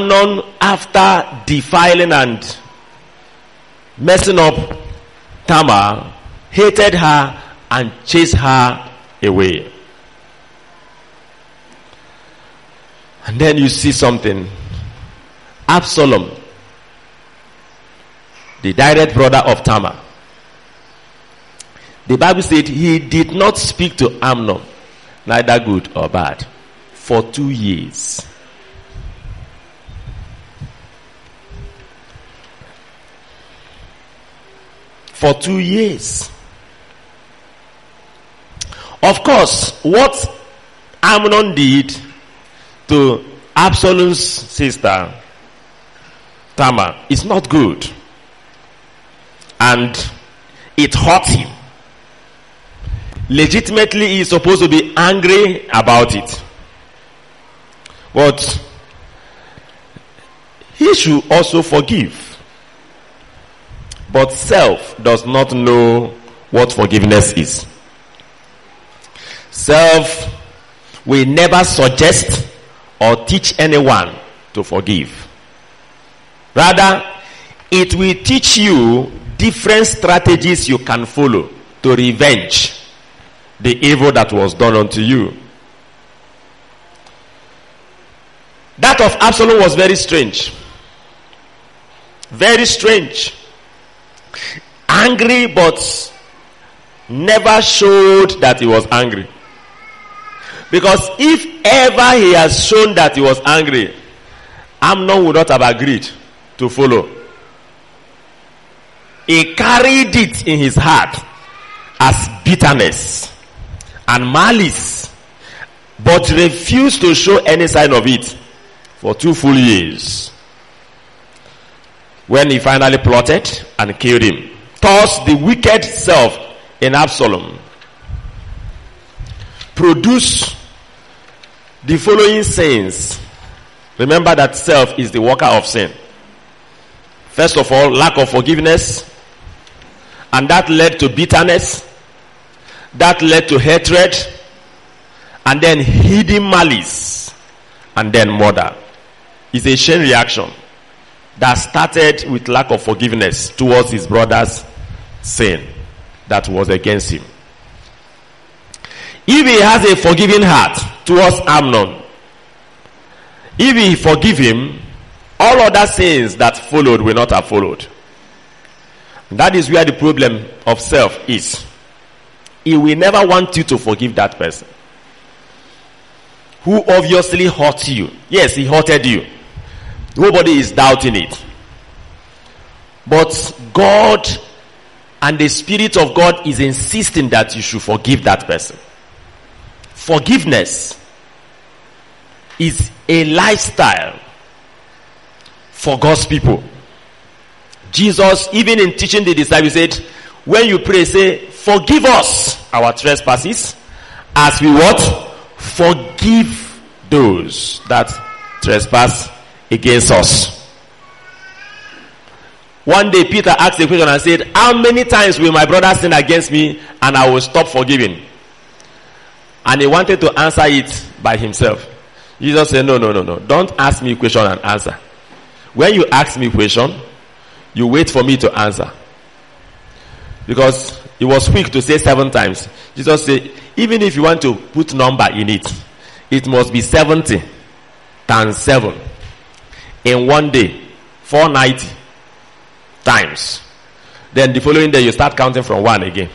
Amnon, after defiling and messing up Tamar, hated her and chased her away. And then you see something. Absalom, the direct brother of Tamar. The Bible said he did not speak to Amnon, neither good or bad, for two years. For two years. Of course, what Amnon did to Absalom's sister Tamar is not good. And it hurt him. Legitimately, he is supposed to be angry about it. But he should also forgive. But self does not know what forgiveness is. Self will never suggest or teach anyone to forgive. Rather, it will teach you different strategies you can follow to revenge the evil that was done unto you. That of Absalom was very strange. Very strange. Angry, but never showed that he was angry. Because if ever he has shown that he was angry, Amnon would not have agreed to follow. He carried it in his heart as bitterness and malice, but refused to show any sign of it for two full years. When he finally plotted and killed him, thus the wicked self in Absalom produced the following sins. Remember that self is the worker of sin. First of all, lack of forgiveness. And that led to bitterness. That led to hatred. And then hidden malice. And then murder. It's a chain reaction that started with lack of forgiveness towards his brother's sin that was against him. If he has a forgiving heart towards Amnon, if he forgive him, all other sins that followed will not have followed. That is where the problem of self is. He will never want you to forgive that person. Who obviously hurt you. Yes, he hurted you. Nobody is doubting it. But God and the Spirit of God is insisting that you should forgive that person. Forgiveness is a lifestyle for God's people. Jesus, even in teaching the disciples, said, when you pray, say, forgive us our trespasses as we what? Forgive those that trespass against us. One day Peter asked a question and said, How many times will my brother sin against me and I will stop forgiving? And he wanted to answer it by himself. Jesus said, No, no, no, no. Don't ask me question and answer. When you ask me question, you wait for me to answer. Because he was quick to say seven times. Jesus said, even if you want to put number in it, it must be 70 times 7 in one day, 490 times. Then the following day you start counting from 1 again.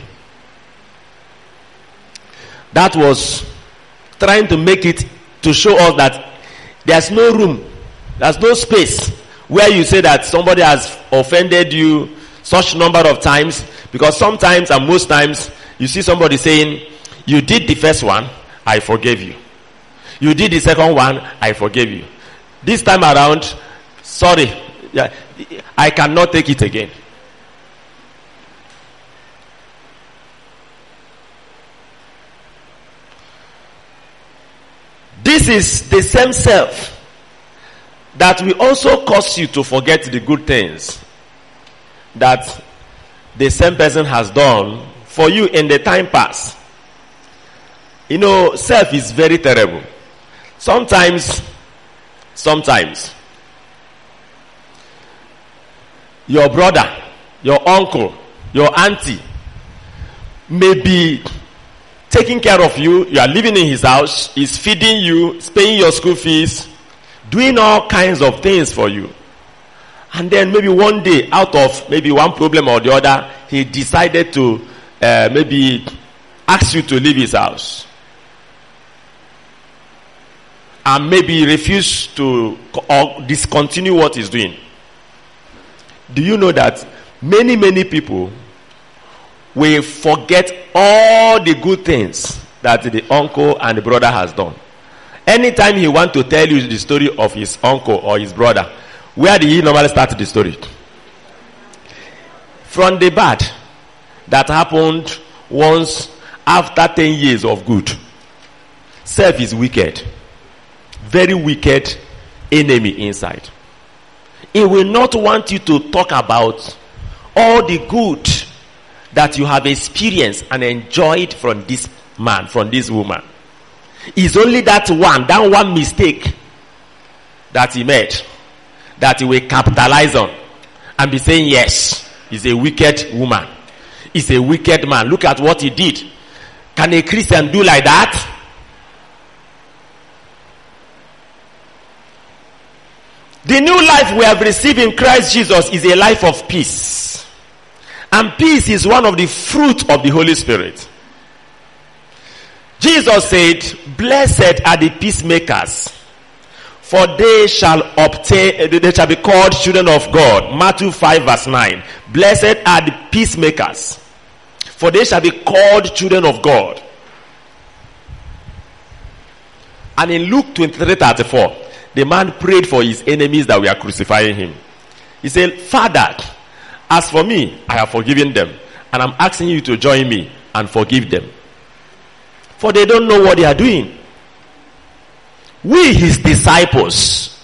That was trying to make it to show us that there's no room, there's no space where you say that somebody has offended you such number of times because sometimes and most times you see somebody saying you did the first one i forgave you You did the second one, I forgave you. This time around, sorry, I cannot take it again. This is the same self that will also cause you to forget the good things that the same person has done for you in the time past. You know, self is very terrible. Sometimes, sometimes, your brother, your uncle, your auntie may be taking care of you. You are living in his house. He's feeding you, paying your school fees, doing all kinds of things for you. And then maybe one day, out of maybe one problem or the other, he decided to uh, maybe ask you to leave his house. And maybe refuse to or discontinue what he's doing. Do you know that many, many people will forget all the good things that the uncle and the brother has done. Anytime he want to tell you the story of his uncle or his brother, where did he normally start the story? From the bad that happened once after 10 years of good. Self is wicked. Very wicked enemy inside. He will not want you to talk about all the good that you have experienced and enjoyed from this man, from this woman. It's only that one, that one mistake that he made that he will capitalize on and be saying, yes, he's a wicked woman. He's a wicked man. Look at what he did. Can a Christian do like that? The new life we have received in Christ Jesus is a life of peace. And peace is one of the fruit of the Holy Spirit. Jesus said, Blessed are the peacemakers, for they shall obtain, eh, they shall be called children of God. Matthew 5 verse 9. Blessed are the peacemakers, for they shall be called children of God. And in Luke 23 34, the man prayed for his enemies that were crucifying him. He said, Father, as for me, I have forgiven them. And I'm asking you to join me and forgive them. For they don't know what they are doing. We, his disciples,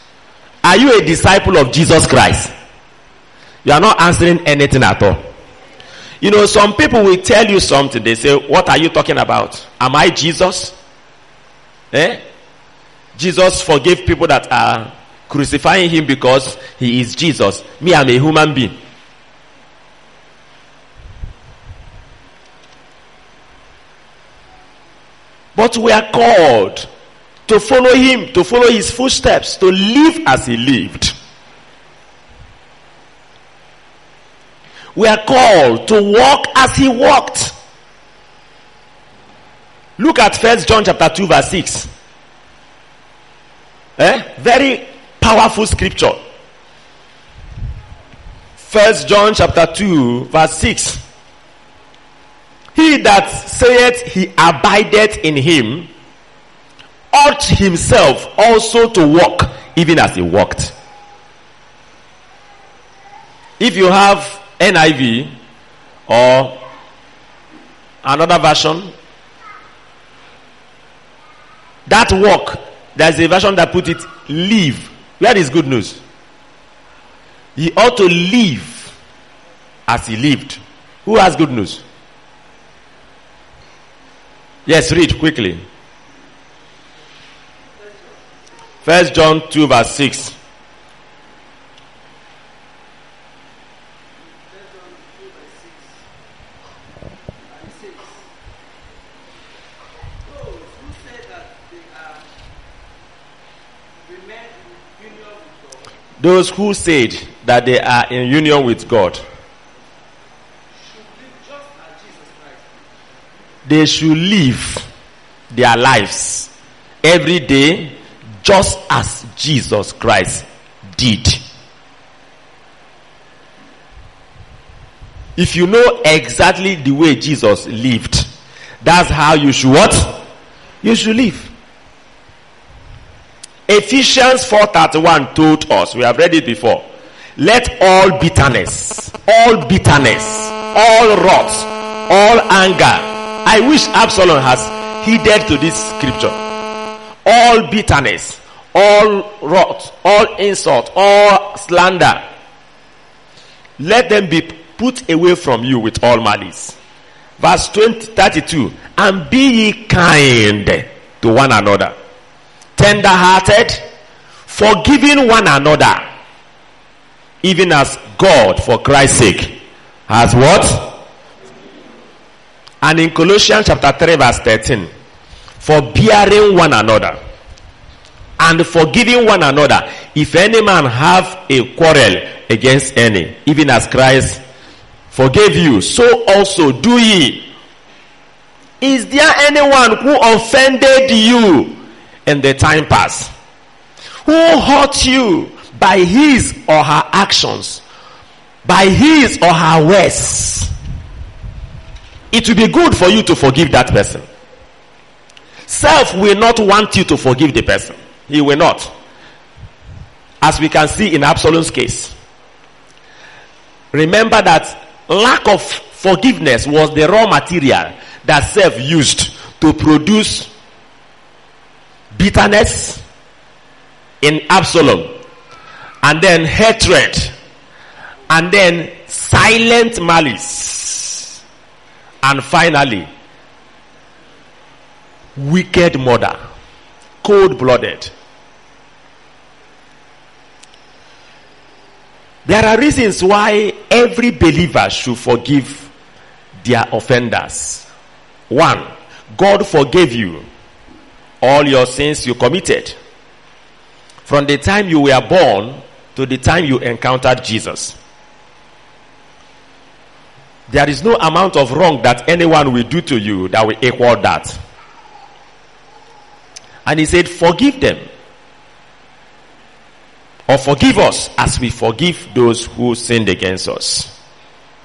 are you a disciple of Jesus Christ? You are not answering anything at all. You know, some people will tell you something. They say, What are you talking about? Am I Jesus? Eh? Jesus forgave people that are crucifying him because he is Jesus. Me, I'm a human being. But we are called to follow him, to follow his footsteps, to live as he lived. We are called to walk as he walked. Look at First John chapter 2 verse 6. Eh? Very powerful scripture. First John chapter 2 verse 6. He that saith he abideth in him ought himself also to walk even as he walked. If you have NIV or another version, that walk, there's a version that put it live. Where is good news? He ought to live as he lived. Who has good news? Yes, read quickly. First John 2 verse 6. Those who said that they are in union with God they should live their lives every day just as Jesus Christ did. If you know exactly the way Jesus lived, that's how you should what? You should live. Ephesians 4:31 told us, we have read it before. Let all bitterness, all bitterness, all wrath, all anger. I wish Absalom has heeded to this scripture. All bitterness, all wrath, all insult, all slander. Let them be put away from you with all malice. Verse 20, 32. And be ye kind to one another, tender hearted, forgiving one another, even as God, for Christ's sake, has what? And in Colossians chapter 3, verse 13, forbearing one another and forgiving one another, if any man have a quarrel against any, even as Christ forgave you, so also do ye. Is there anyone who offended you in the time past? Who hurt you by his or her actions? By his or her words? It will be good for you to forgive that person. Self will not want you to forgive the person. He will not. As we can see in Absalom's case. Remember that lack of forgiveness was the raw material that self used to produce bitterness in Absalom and then hatred and then silent malice. And finally wicked murder cold blooded There are reasons why every believer should forgive their offenders. One, God forgave you all your sins you committed. From the time you were born to the time you encountered Jesus. There is no amount of wrong that anyone will do to you that will equal that. And he said, Forgive them or forgive us as we forgive those who sinned against us.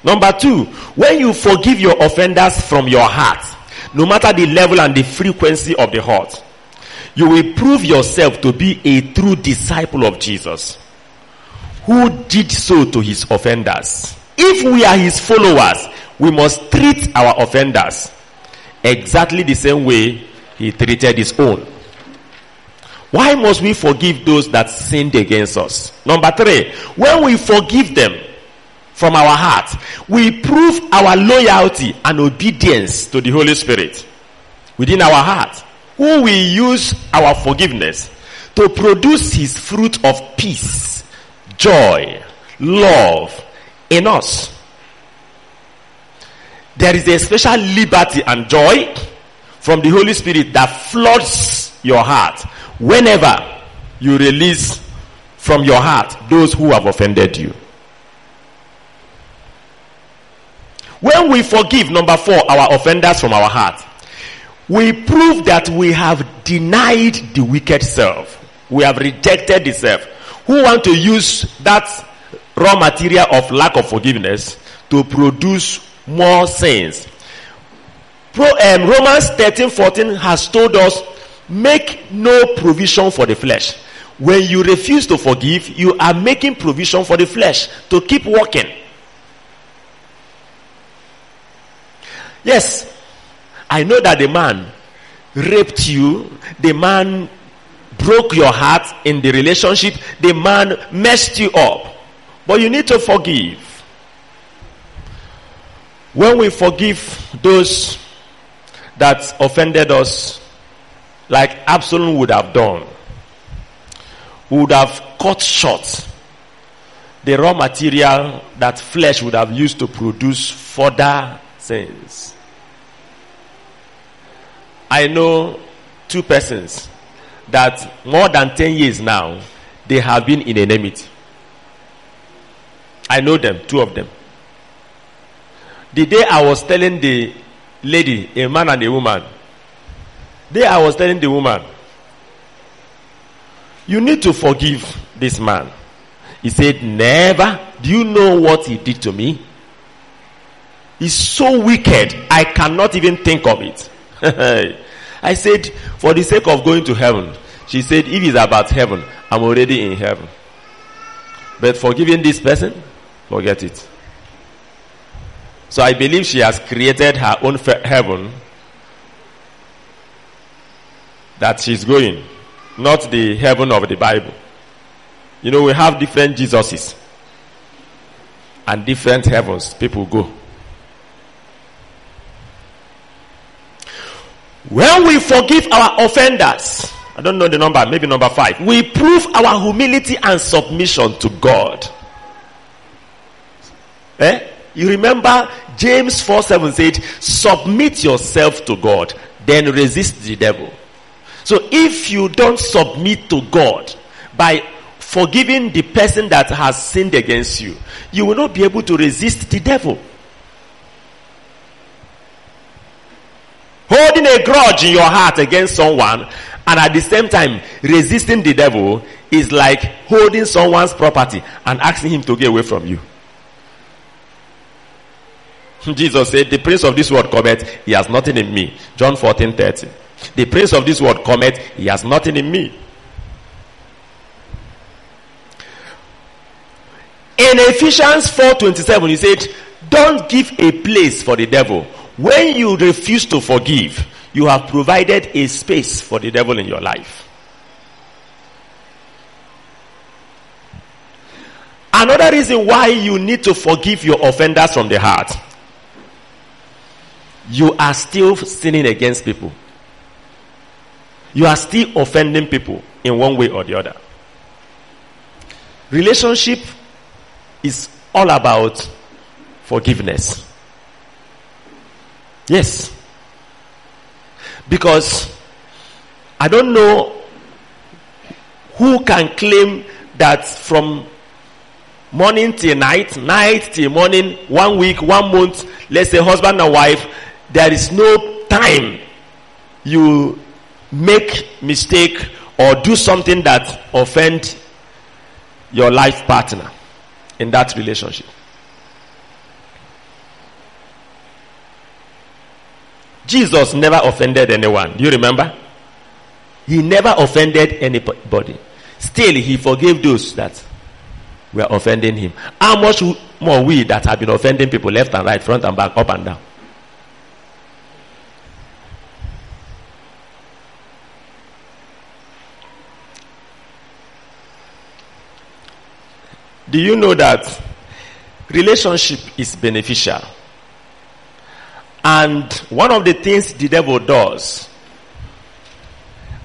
Number two, when you forgive your offenders from your heart, no matter the level and the frequency of the hurt, you will prove yourself to be a true disciple of Jesus who did so to his offenders. If we are his followers, we must treat our offenders exactly the same way he treated his own. Why must we forgive those that sinned against us? Number three, when we forgive them from our heart, we prove our loyalty and obedience to the Holy Spirit within our heart, who will use our forgiveness to produce his fruit of peace, joy, love in us. There is a special liberty and joy from the Holy Spirit that floods your heart whenever you release from your heart those who have offended you. When we forgive, number four, our offenders from our heart, we prove that we have denied the wicked self. We have rejected the self. Who want to use that raw material of lack of forgiveness to produce more sins? Pro, um, Romans 13 14 has told us make no provision for the flesh. When you refuse to forgive, you are making provision for the flesh to keep walking. Yes, I know that the man raped you, the man broke your heart in the relationship, the man messed you up. But you need to forgive. When we forgive those that offended us, like Absalom would have done, would have cut short the raw material that flesh would have used to produce further sins. I know two persons that more than 10 years now, they have been in enmity. I know them, two of them. The day I was telling the lady, a man and a woman, day I was telling the woman, you need to forgive this man. He said, Never. Do you know what he did to me? He's so wicked, I cannot even think of it. I said, For the sake of going to heaven, She said, if it's about heaven, I'm already in heaven. But forgiving this person, forget it. So I believe she has created her own heaven that she's going, not the heaven of the Bible. You know, we have different Jesuses and different heavens people go. When we forgive our offenders, I don't know the number, maybe number five, we prove our humility and submission to God. Eh? You remember James 4 7 said, Submit yourself to God, then resist the devil. So if you don't submit to God by forgiving the person that has sinned against you, you will not be able to resist the devil. Holding a grudge in your heart against someone and at the same time resisting the devil is like holding someone's property and asking him to get away from you. Jesus said, The prince of this world cometh, he has nothing in me. John 14 30. The prince of this world cometh, he has nothing in me. In Ephesians 4:27, he said, Don't give a place for the devil. When you refuse to forgive, you have provided a space for the devil in your life. Another reason why you need to forgive your offenders from the heart you are still sinning against people. You are still offending people in one way or the other. Relationship is all about forgiveness. Yes. Because I don't know who can claim that from morning till night, night till morning, one week, one month, let's say husband and wife, there is no time you make mistake or do something that offend your life partner in that relationship. Jesus never offended anyone. Do you remember? He never offended anybody. Still, he forgave those that were offending him. How much more we that have been offending people left and right, front and back, up and down? Do you know that relationship is beneficial? And one of the things the devil does,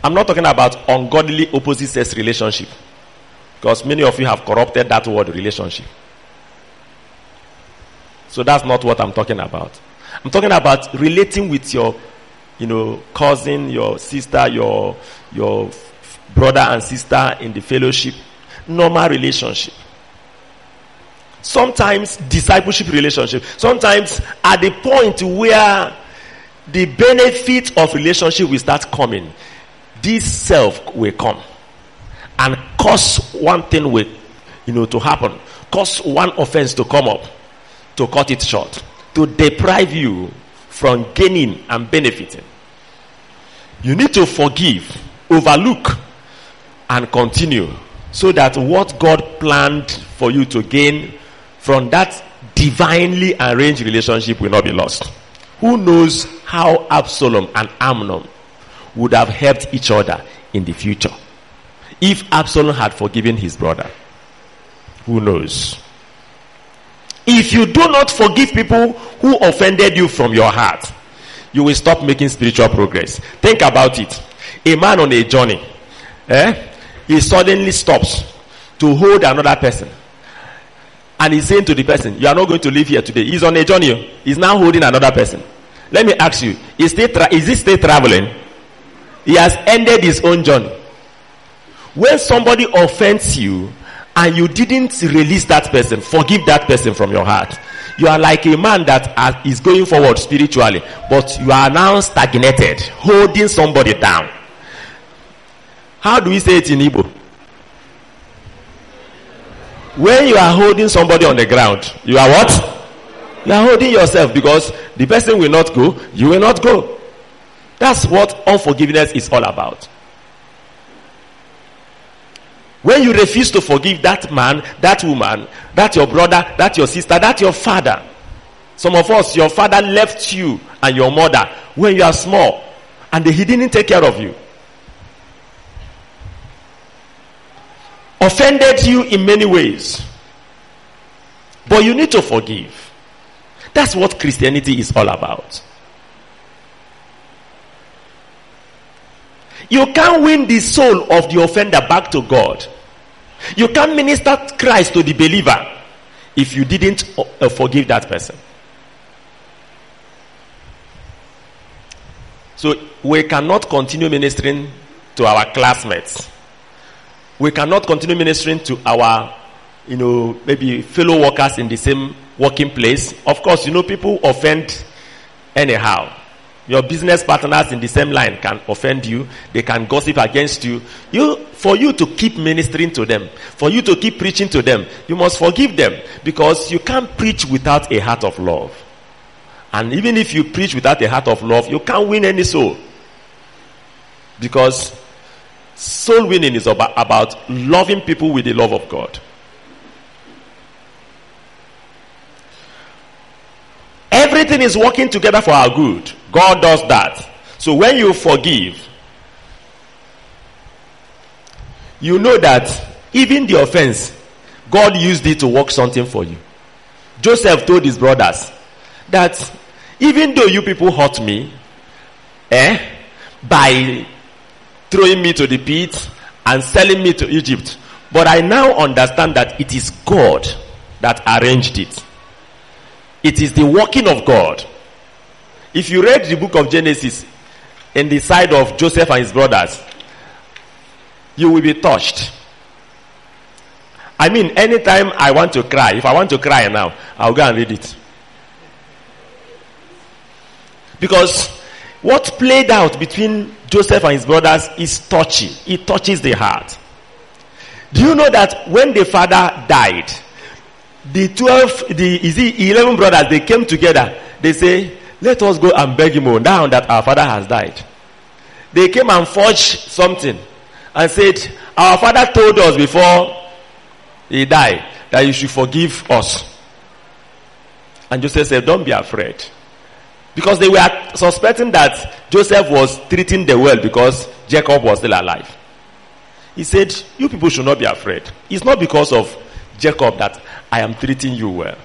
I'm not talking about ungodly opposite sex relationship, because many of you have corrupted that word relationship. So that's not what I'm talking about. I'm talking about relating with your, you know, cousin, your sister, your your brother and sister in the fellowship, normal relationship sometimes discipleship relationship. Sometimes at the point where the benefit of relationship will start coming this self will come. And cause one thing will you know to happen. Cause one offense to come up to cut it short to deprive you from gaining and benefiting. You need to forgive overlook and continue so that what god planned for you to gain from that divinely arranged relationship will not be lost. Who knows how Absalom and Amnon would have helped each other in the future if Absalom had forgiven his brother? Who knows? If you do not forgive people who offended you from your heart, you will stop making spiritual progress. Think about it. A man on a journey, eh, he suddenly stops to hold another person and he's saying to the person, You are not going to live here today. He's on a journey. He's now holding another person. Let me ask you, is, still tra- is he still traveling? He has ended his own journey. When somebody offends you and you didn't release that person, forgive that person from your heart. You are like a man that is going forward spiritually, but you are now stagnated, holding somebody down. How do we say it in Igbo? When you are holding somebody on the ground, you are what? You are holding yourself because the person will not go, you will not go. That's what unforgiveness is all about. When you refuse to forgive that man, that woman, that your brother, that your sister, that your father. Some of us, your father left you and your mother when you are small and he didn't take care of you. Offended you in many ways. But you need to forgive. That's what Christianity is all about. You can't win the soul of the offender back to God. You can't minister Christ to the believer if you didn't uh, forgive that person. So we cannot continue ministering to our classmates. We cannot continue ministering to our, you know, maybe fellow workers in the same working place. Of course, you know, people offend anyhow. Your business partners in the same line can offend you. They can gossip against you. You, for you to keep ministering to them, for you to keep preaching to them, you must forgive them because you can't preach without a heart of love. And even if you preach without a heart of love, you can't win any soul. Because soul winning is about, about loving people with the love of God. Everything is working together for our good. God does that. So when you forgive, you know that even the offense, God used it to work something for you. Joseph told his brothers that even though you people hurt me, eh, by throwing me to the pit and selling me to Egypt, but I now understand that it is God that arranged it. It is the working of God. If you read the book of Genesis in the side of Joseph and his brothers, you will be touched. I mean, anytime I want to cry, if I want to cry now, I'll go and read it. Because what played out between Joseph and his brothers is touchy. It touches the heart. Do you know that when the father died, the 12, the, is it 11 brothers, they came together. They say, let us go and beg him oh, now that our father has died. They came and forged something and said, our father told us before he died that you should forgive us. And Joseph said, don't be afraid. Because they were suspecting that Joseph was treating the well because Jacob was still alive. He said, you people should not be afraid. It's not because of Jacob that I am treating you well.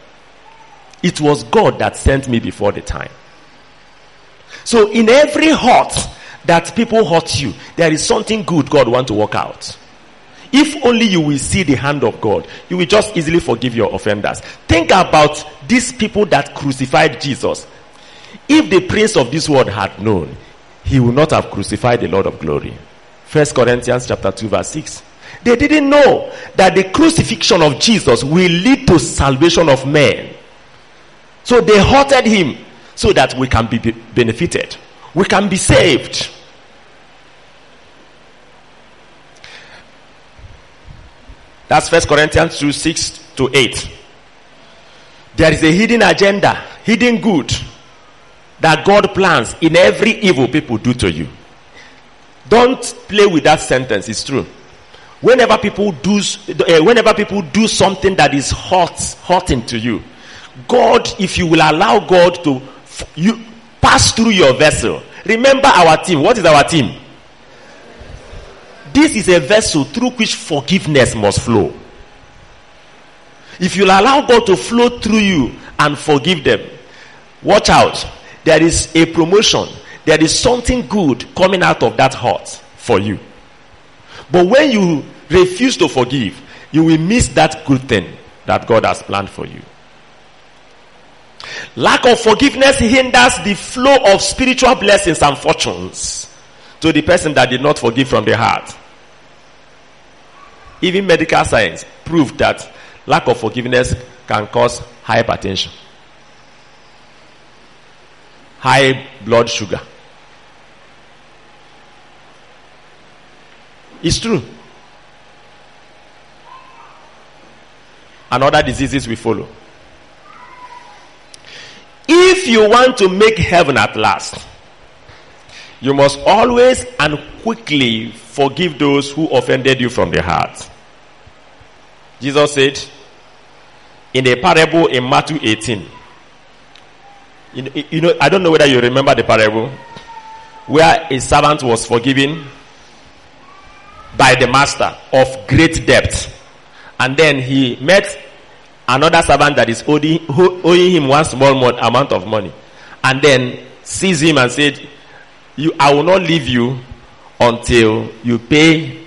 It was God that sent me before the time. So in every hurt that people hurt you, there is something good God want to work out. If only you will see the hand of God, you will just easily forgive your offenders. Think about these people that crucified Jesus. If the prince of this world had known, he would not have crucified the Lord of glory. First Corinthians chapter 2 verse 6. They didn't know that the crucifixion of Jesus will lead to salvation of men. So they hurted him so that we can be benefited. We can be saved. That's First Corinthians 2 6 to 8. There is a hidden agenda, hidden good that God plans in every evil people do to you. Don't play with that sentence, it's true. Whenever people do uh, whenever people do something that is hot hurting to you god if you will allow god to f- you pass through your vessel. Remember our team. What is our team? This is a vessel through which forgiveness must flow. If you allow god to flow through you and forgive them watch out there is a promotion there is something good coming out of that heart for you but when you refuse to forgive, you will miss that good thing that God has planned for you. Lack of forgiveness hinders the flow of spiritual blessings and fortunes to the person that did not forgive from the heart. Even medical science proved that lack of forgiveness can cause hypertension, high blood sugar. It's true. And other diseases will follow. If you want to make heaven at last, you must always and quickly forgive those who offended you from the heart. Jesus said in a parable in Matthew 18. You know, you know, I don't know whether you remember the parable where a servant was forgiven by the master of great debt. And then he met another servant that is owing, owing him one small amount of money. And then sees him and said, you, I will not leave you until you pay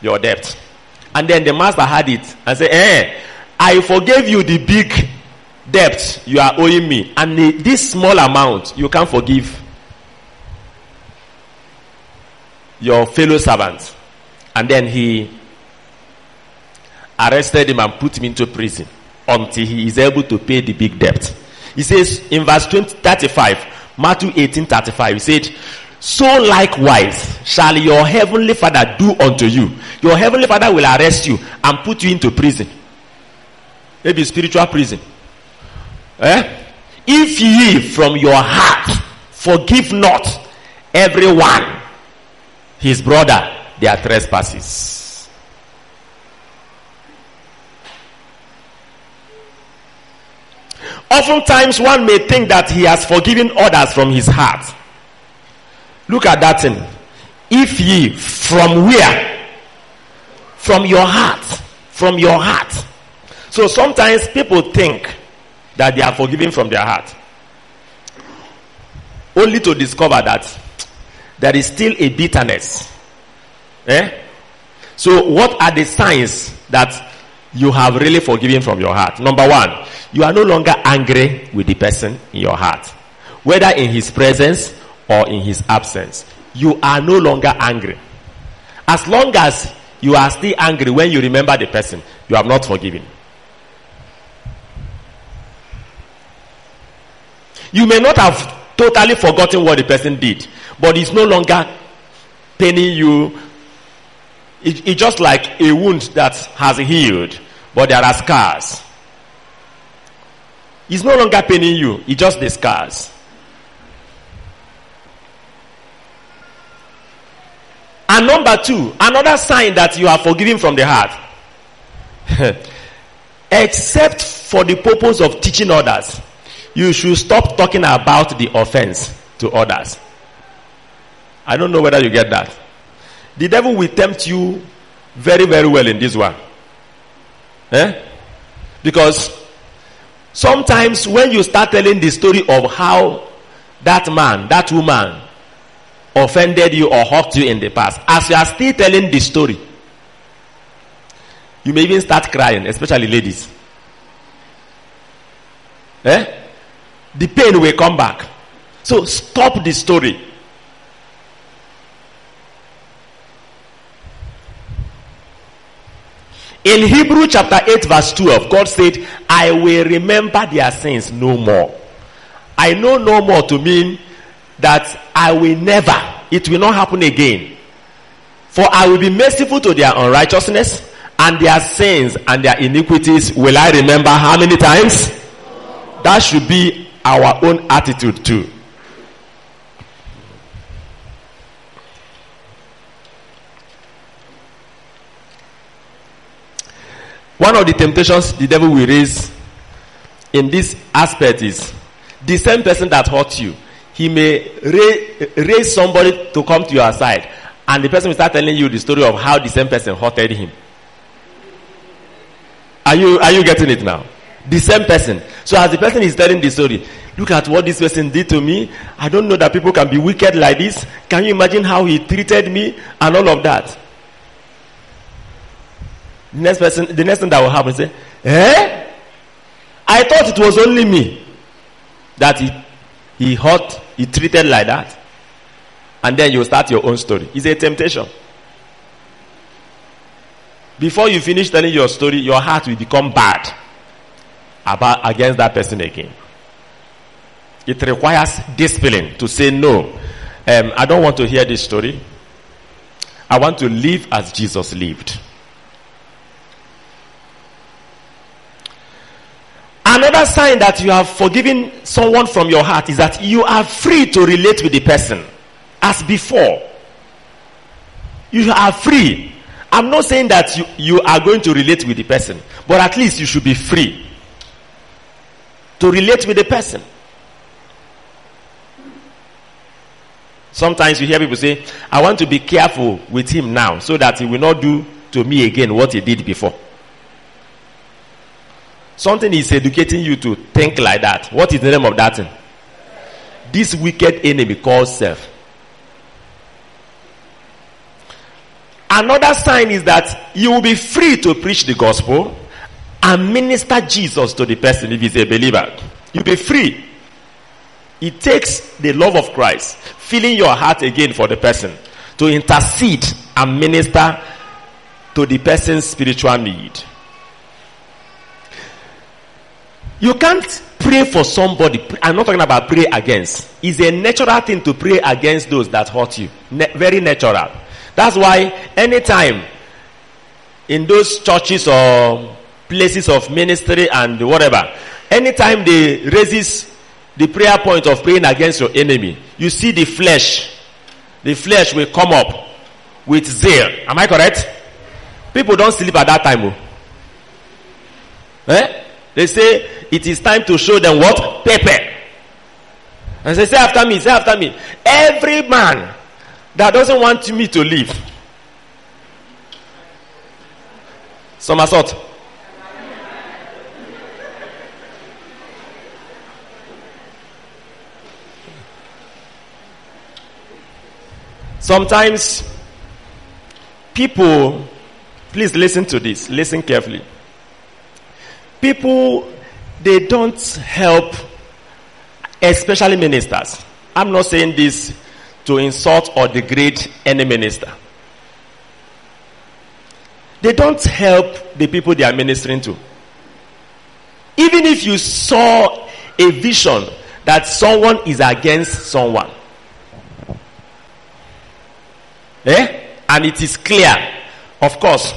your debt. And then the master had it and said, eh, I forgave you the big debt you are owing me. And this small amount you can't forgive your fellow servant. And then he arrested him and put him into prison until he is able to pay the big debt. He says in verse 20, 35, Matthew 18 35, he said, So likewise shall your heavenly Father do unto you. Your heavenly Father will arrest you and put you into prison. Maybe spiritual prison. Eh? If ye from your heart forgive not everyone his brother their trespasses. Oftentimes, one may think that he has forgiven others from his heart. Look at that thing. If ye from where? From your heart. From your heart. So sometimes people think that they are forgiven from their heart. Only to discover that there is still a bitterness. Eh? So, what are the signs that you have really forgiven from your heart? Number one, you are no longer angry with the person in your heart, whether in his presence or in his absence. You are no longer angry. As long as you are still angry when you remember the person, you have not forgiven. You may not have totally forgotten what the person did, but it's no longer paining you. It, it's just like a wound that has healed, but there are scars. It's no longer paining you, it's just the scars. And number two, another sign that you are forgiven from the heart. Except for the purpose of teaching others, you should stop talking about the offense to others. I don't know whether you get that. The devil will tempt you very, very well in this one. Eh? Because sometimes when you start telling the story of how that man, that woman offended you or hurt you in the past, as you are still telling the story, you may even start crying, especially ladies. Eh? The pain will come back. So stop the story. In Hebrew chapter 8 verse 12, God said, I will remember their sins no more. I know no more to mean that I will never, it will not happen again. For I will be merciful to their unrighteousness and their sins and their iniquities will I remember how many times? That should be our own attitude too. One of the temptations the devil will raise in this aspect is the same person that hurt you. He may raise, somebody to come to your side, and the person will start telling you the story of how the same person hurted him. Are you are you getting it now? The same person. So as the person is telling the story, look at what this person did to me. I don't know that people can be wicked like this. Can you imagine how he treated me and all of that? The next person, the next thing that will happen is Eh? I thought it was only me that he he hurt, he treated like that. And then you start your own story. It's a temptation. Before you finish telling your story, your heart will become bad about against that person again. It requires discipline to say no. Um, I don't want to hear this story. I want to live as Jesus lived. Another sign that you have forgiven someone from your heart is that you are free to relate with the person as before. You are free. I'm not saying that you, you are going to relate with the person, but at least you should be free to relate with the person. Sometimes you hear people say, I want to be careful with him now so that he will not do to me again what he did before. Something is educating you to think like that. What is the name of that thing? This wicked enemy called self. Another sign is that you will be free to preach the gospel and minister Jesus to the person if he's a believer. You'll be free. It takes the love of Christ, filling your heart again for the person, to intercede and minister to the person's spiritual need. You can't pray for somebody. I'm not talking about pray against. It's a natural thing to pray against those that hurt you. Ne- very natural. That's why anytime in those churches or places of ministry and whatever, anytime they raises the prayer point of praying against your enemy, you see the flesh. The flesh will come up with zeal. Am I correct? People don't sleep at that time. Oh. Eh? They say it is time to show them what? Paper. And they say after me, say after me. Every man that doesn't want me to leave. Somersault. Sometimes people, please listen to this, listen carefully. People, they don't help, especially ministers. I'm not saying this to insult or degrade any minister. They don't help the people they are ministering to. Even if you saw a vision that someone is against someone, eh? and it is clear, of course,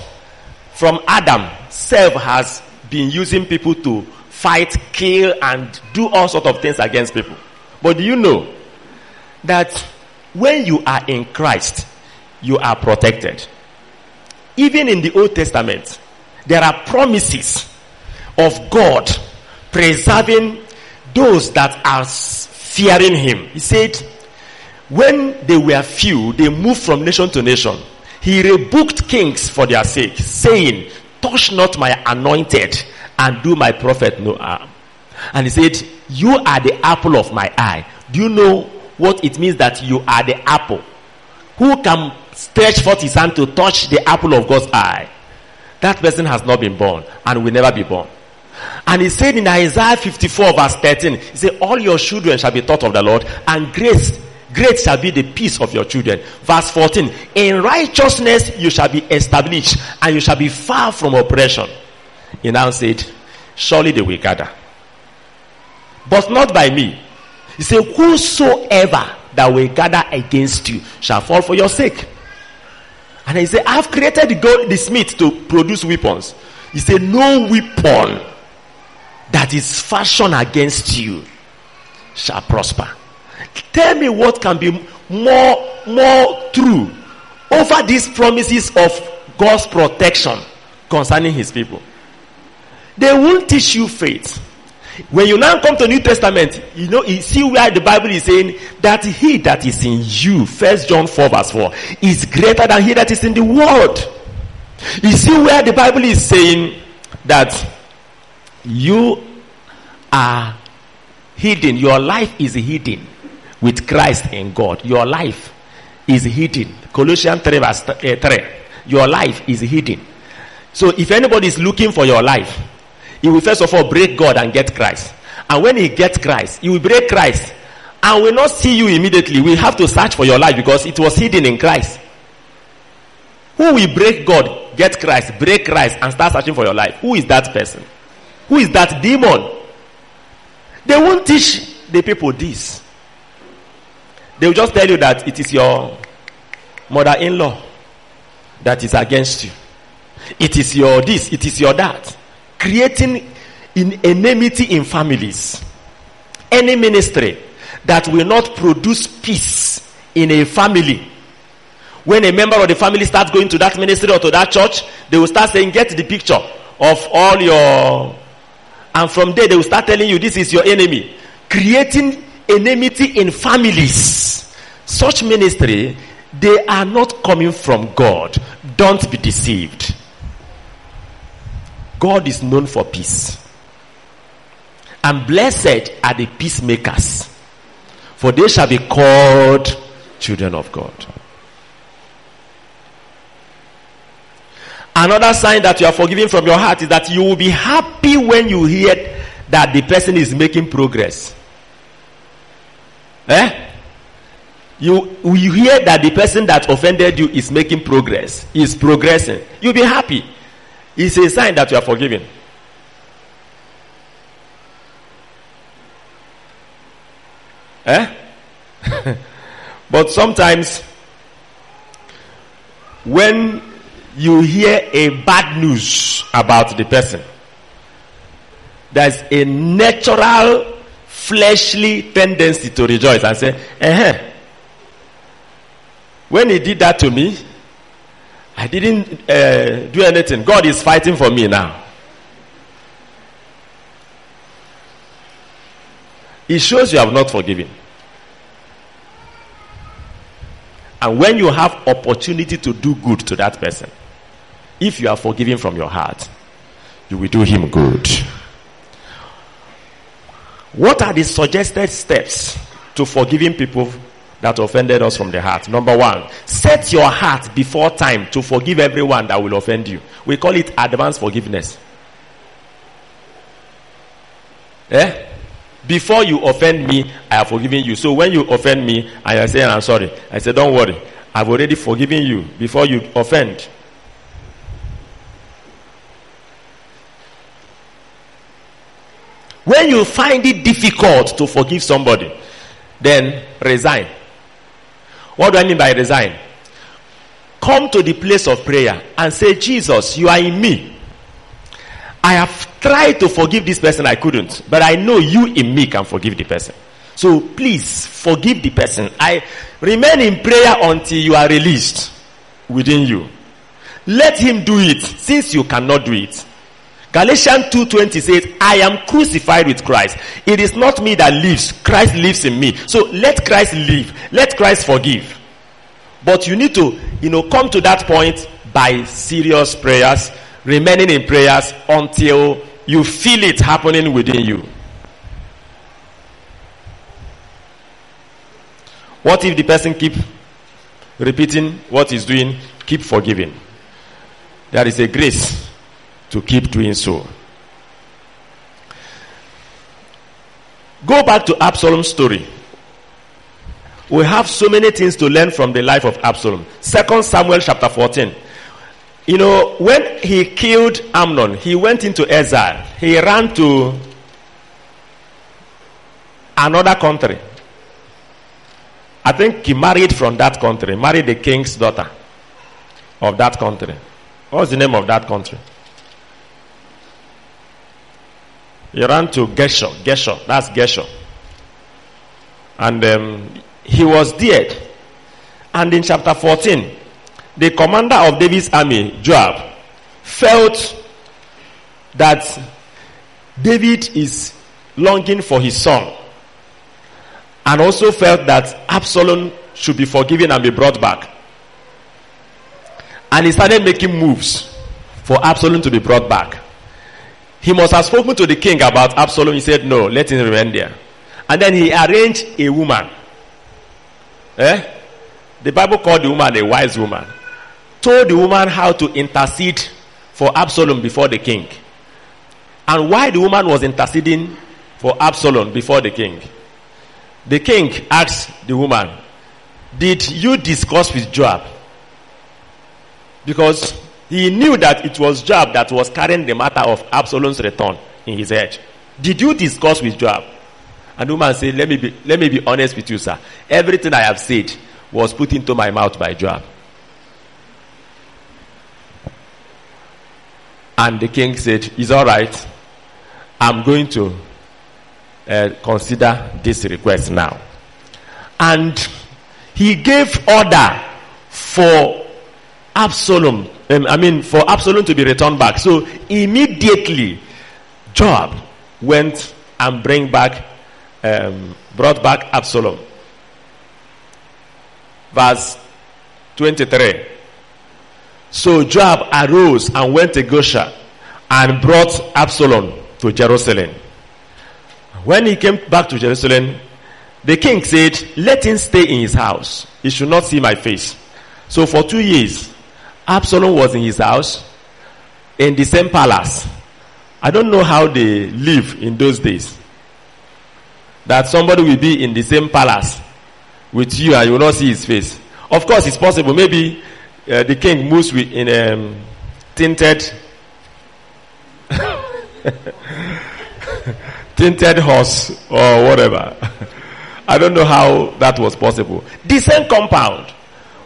from Adam, self has been using people to fight, kill, and do all sorts of things against people. But do you know that when you are in Christ, you are protected. Even in the Old Testament, there are promises of God preserving those that are fearing Him. He said, when they were few, they moved from nation to nation. He rebuked kings for their sake, saying, Touch not my anointed and do my prophet no harm. And he said, You are the apple of my eye. Do you know what it means that you are the apple. Who can stretch forth his hand to touch the apple of God's eye? That person has not been born and will never be born. And he said in Isaiah 54 verse 13, he said, all your children shall be taught of the Lord and grace, great shall be the peace of your children. Verse 14, in righteousness you shall be established and you shall be far from oppression. He now said, surely they will gather. But not by me. He said, Whosoever that will gather against you shall fall for your sake. And he said, I've created the, God, the smith to produce weapons. He said, No weapon that is fashioned against you shall prosper. Tell me what can be more, more true over these promises of God's protection concerning his people. They won't teach you faith. When you now come to New Testament, you know, you see where the Bible is saying that he that is in you, first John 4 verse 4, is greater than he that is in the world. You see where the Bible is saying that you are hidden, your life is hidden with Christ in God. Your life is hidden. Colossians 3 verse eh, 3. Your life is hidden. So if anybody is looking for your life, he will first of all break God and get Christ. And when he gets Christ, he will break Christ and will not see you immediately. We have to search for your life because it was hidden in Christ. Who will break God, get Christ, break Christ, and start searching for your life? Who is that person? Who is that demon? They won't teach the people this. They will just tell you that it is your mother in law that is against you. It is your this, it is your that creating in enmity in families. Any ministry that will not produce peace in a family When a member of the family starts going to that ministry or to that church, they will start saying, get the picture of all your, and from there they will start telling you this is your enemy. Creating enmity in families. Such ministry, they are not coming from God. Don't be deceived. God is known for peace. And blessed are the peacemakers, for they shall be called children of God. Another sign that you are forgiving from your heart is that you will be happy when you hear that the person is making progress. Eh? You, you hear that the person that offended you is making progress, is progressing. You'll be happy. It's a sign that you are forgiven. Eh? but sometimes, when you hear a bad news about the person, there's a natural fleshly tendency to rejoice and say, eh. When he did that to me, I didn't uh, do anything. God is fighting for me now. It shows you have not forgiven. And when you have opportunity to do good to that person, if you are forgiving from your heart, you will do him good. What are the suggested steps to forgiving people that offended us from the heart? Number one, set your heart before time to forgive everyone that will offend you. We call it advanced forgiveness. Eh? Before you offend me, I have forgiven you. So when you offend me you say I'm sorry, I say, don't worry. I've already forgiven you before you offend. When you find it difficult to forgive somebody, then resign. What do I mean by resign? Come to the place of prayer and say, Jesus, you are in me. I have tried to forgive this person, I couldn't. But I know you in me can forgive the person. So please forgive the person. I remain in prayer until you are released within you. Let him do it since you cannot do it. Galatians 2:20 says, "I am crucified with Christ. It is not me that lives; Christ lives in me. So let Christ live. Let Christ forgive." But you need to, you know, come to that point by serious prayers, remaining in prayers until you feel it happening within you. What if the person keep repeating what he's doing, keep forgiving? There is a grace to keep doing so. Go back to Absalom's story. We have so many things to learn from the life of Absalom. Second Samuel chapter 14. You know, when he killed Amnon, he went into exile. He ran to another country. I think he married from that country, married the king's daughter of that country. What's the name of that country? He ran to Geshur. Geshur. That's Geshur. And um, he was dead. And in chapter 14, the commander of David's army, Joab, felt that David is longing for his son. And also felt that Absalom should be forgiven and be brought back. And he started making moves for Absalom to be brought back. He must have spoken to the king about Absalom. He said, No, let him remain there. And then he arranged a woman. Eh? The Bible called the woman a wise woman. Told the woman how to intercede for Absalom before the king. And why the woman was interceding for Absalom before the king. The king asked the woman, Did you discuss with Joab? Because he knew that it was Joab that was carrying the matter of Absalom's return in his head. Did you discuss with Joab? And the woman said, let me be, let me be honest with you, sir. Everything I have said was put into my mouth by Joab. And the king said, it's all right. I'm going to uh, consider this request now. And he gave order for Absalom, um, I mean, for Absalom to be returned back. So immediately, Joab went and bring back, um, brought back Absalom. Verse 23. So Joab arose and went to Geshur and brought Absalom to Jerusalem. When he came back to Jerusalem, the king said, Let him stay in his house. He should not see my face. So for two years, Absalom was in his house in the same palace. I don't know how they live in those days. That somebody will be in the same palace with you and you will not see his face. Of course, it's possible. Maybe uh, the king moves with, in a um, tinted tinted horse or whatever. I don't know how that was possible. The same compound,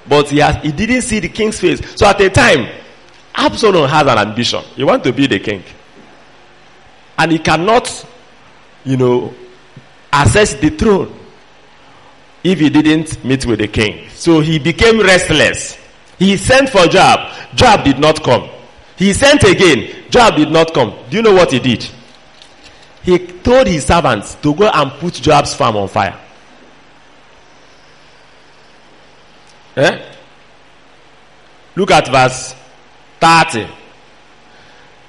but he has, he didn't see the king's face. So at the time, Absalom has an ambition. He wants to be the king, and he cannot, you know, access the throne if he didn't meet with the king. So he became restless. He sent for Joab. Joab did not come. He sent again. Joab did not come. Do you know what he did? He told his servants to go and put Joab's farm on fire. Eh? Look at verse 30.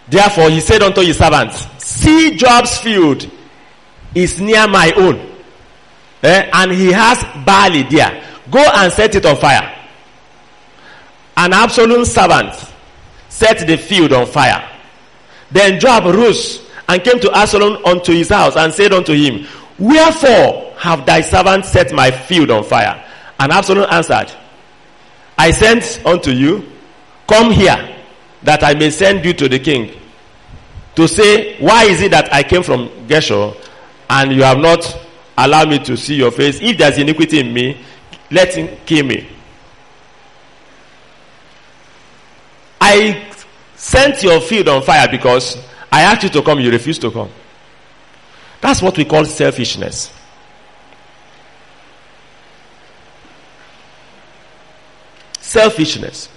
Therefore he said unto his servants, See Joab's field is near my own. Eh? And he has barley there. Go and set it on fire. An Absalom servant set the field on fire. Then Joab rose and came to Absalom unto his house and said unto him, Wherefore have thy servant set my field on fire? And Absalom answered, I sent unto you, Come here, that I may send you to the king. To say, Why is it that I came from Geshur and you have not allowed me to see your face? If there's iniquity in me, let him kill me. I sent your field on fire because I asked you to come, you refused to come. That's what we call selfishness. Selfishness.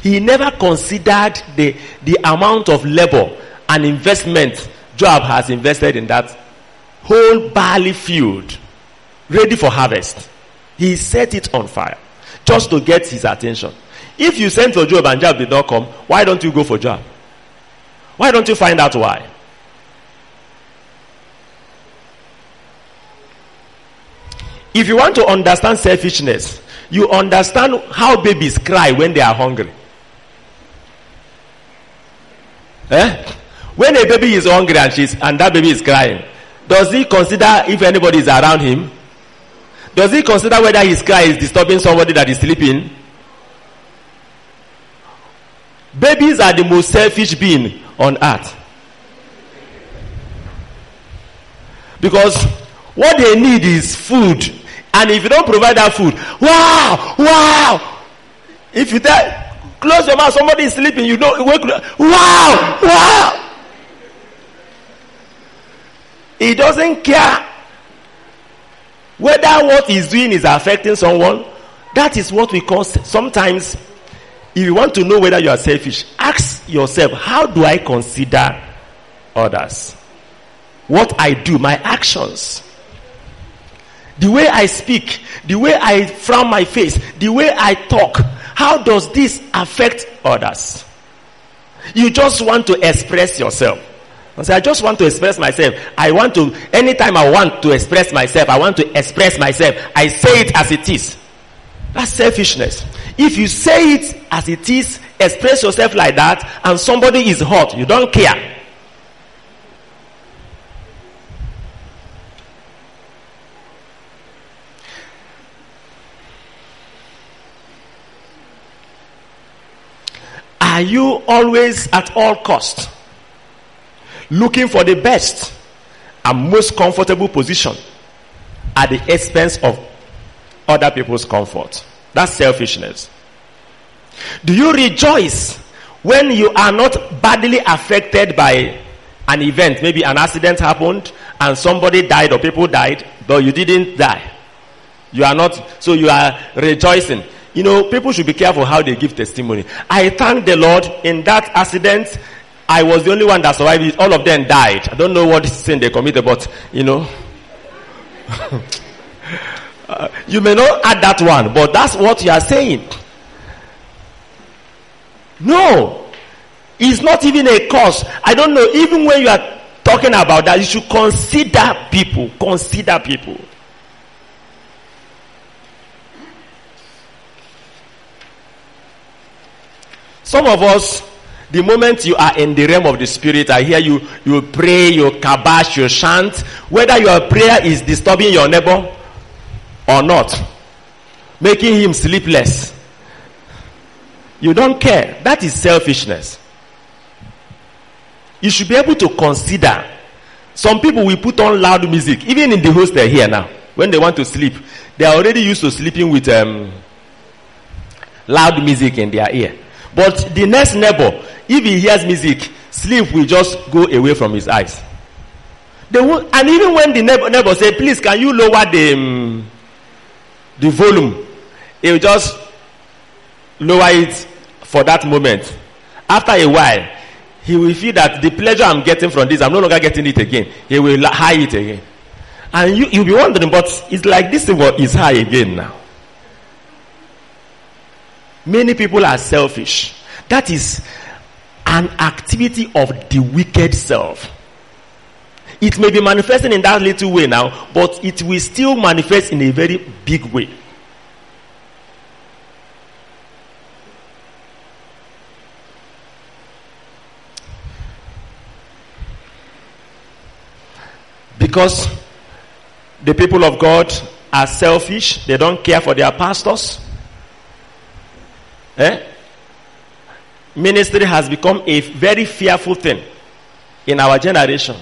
He never considered the, the amount of labor and investment Joab has invested in that whole barley field ready for harvest. He set it on fire just to get his attention. If you sent for Joab and Joab did not come, why don't you go for Joab? Why don't you find out why? If you want to understand selfishness, you understand how babies cry when they are hungry. Eh? When a baby is hungry and she's and that baby is crying, does he consider if anybody is around him? Does he consider whether his cry is disturbing somebody that is sleeping? Babies are the most selfish being on earth. Because what they need is food. And if you don't provide that food, wow, wow. If you tell, close your mouth, somebody is sleeping, you don't wake wow, wow. He doesn't care whether what he's doing is affecting someone. That is what we call sometimes if you want to know whether you are selfish, ask yourself, how do I consider others? What I do, my actions. The way I speak, the way I frown my face, the way I talk, how does this affect others? You just want to express yourself. I say, I just want to express myself. I want to, anytime I want to express myself, I want to express myself. I say it as it is. That's selfishness. If you say it as it is, express yourself like that, and somebody is hurt, you don't care. Are you always at all cost looking for the best and most comfortable position at the expense of other people's comfort? That's selfishness. Do you rejoice when you are not badly affected by an event? Maybe an accident happened and somebody died or people died, but you didn't die. You are not, so you are rejoicing. You know, people should be careful how they give testimony. I thank the Lord in that accident. I was the only one that survived. All of them died. I don't know what sin they committed, but you know. uh, you may not add that one, but that's what you are saying. No. It's not even a cause. I don't know. Even when you are talking about that, you should consider people. Consider people. Some of us, the moment you are in the realm of the spirit, I hear you, you pray, you kabash, you chant, whether your prayer is disturbing your neighbor or not, making him sleepless. You don't care. That is selfishness. You should be able to consider. Some people will put on loud music, even in the hostel here now, when they want to sleep. They are already used to sleeping with um, loud music in their ear. But the next neighbor, if he hears music, sleep will just go away from his eyes. They will, and even when the neighbor, neighbor say, please, can you lower the, um, the volume? He will just lower it for that moment. After a while, he will feel that the pleasure I'm getting from this, I'm no longer getting it again. He will high it again. And you, you'll be wondering, but it's like this is high again now. Many people are selfish. That is an activity of the wicked self. It may be manifesting in that little way now, but it will still manifest in a very big way. Because the people of God are selfish, they don't care for their pastors, Eh? Ministry has become a very fearful thing in our generation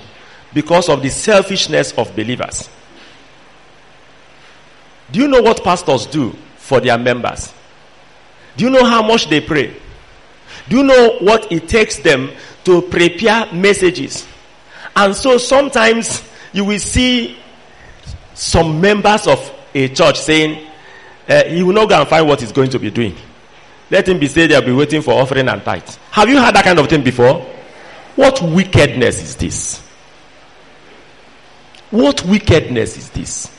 because of the selfishness of believers. Do you know what pastors do for their members? Do you know how much they pray? Do you know what it takes them to prepare messages? And so sometimes you will see some members of a church saying, uh, he will not go and find what he's going to be doing. Let him be said they'll be waiting for offering and tithe. Have you heard that kind of thing before? What wickedness is this? What wickedness is this?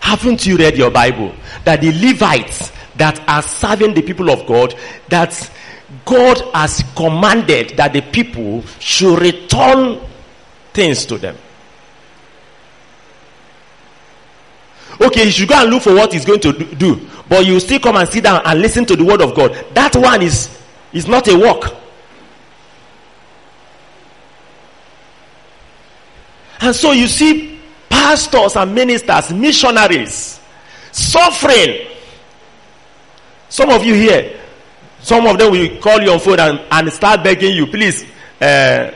Haven't you read your Bible? That the Levites that are serving the people of God, that God has commanded that the people should return things to them. Okay, you should go and look for what he's going to do but you still come and sit down and listen to the word of God. That one is, is not a work. And so you see pastors and ministers, missionaries, suffering. Some of you here, some of them will call you on phone and, and start begging you, please, uh,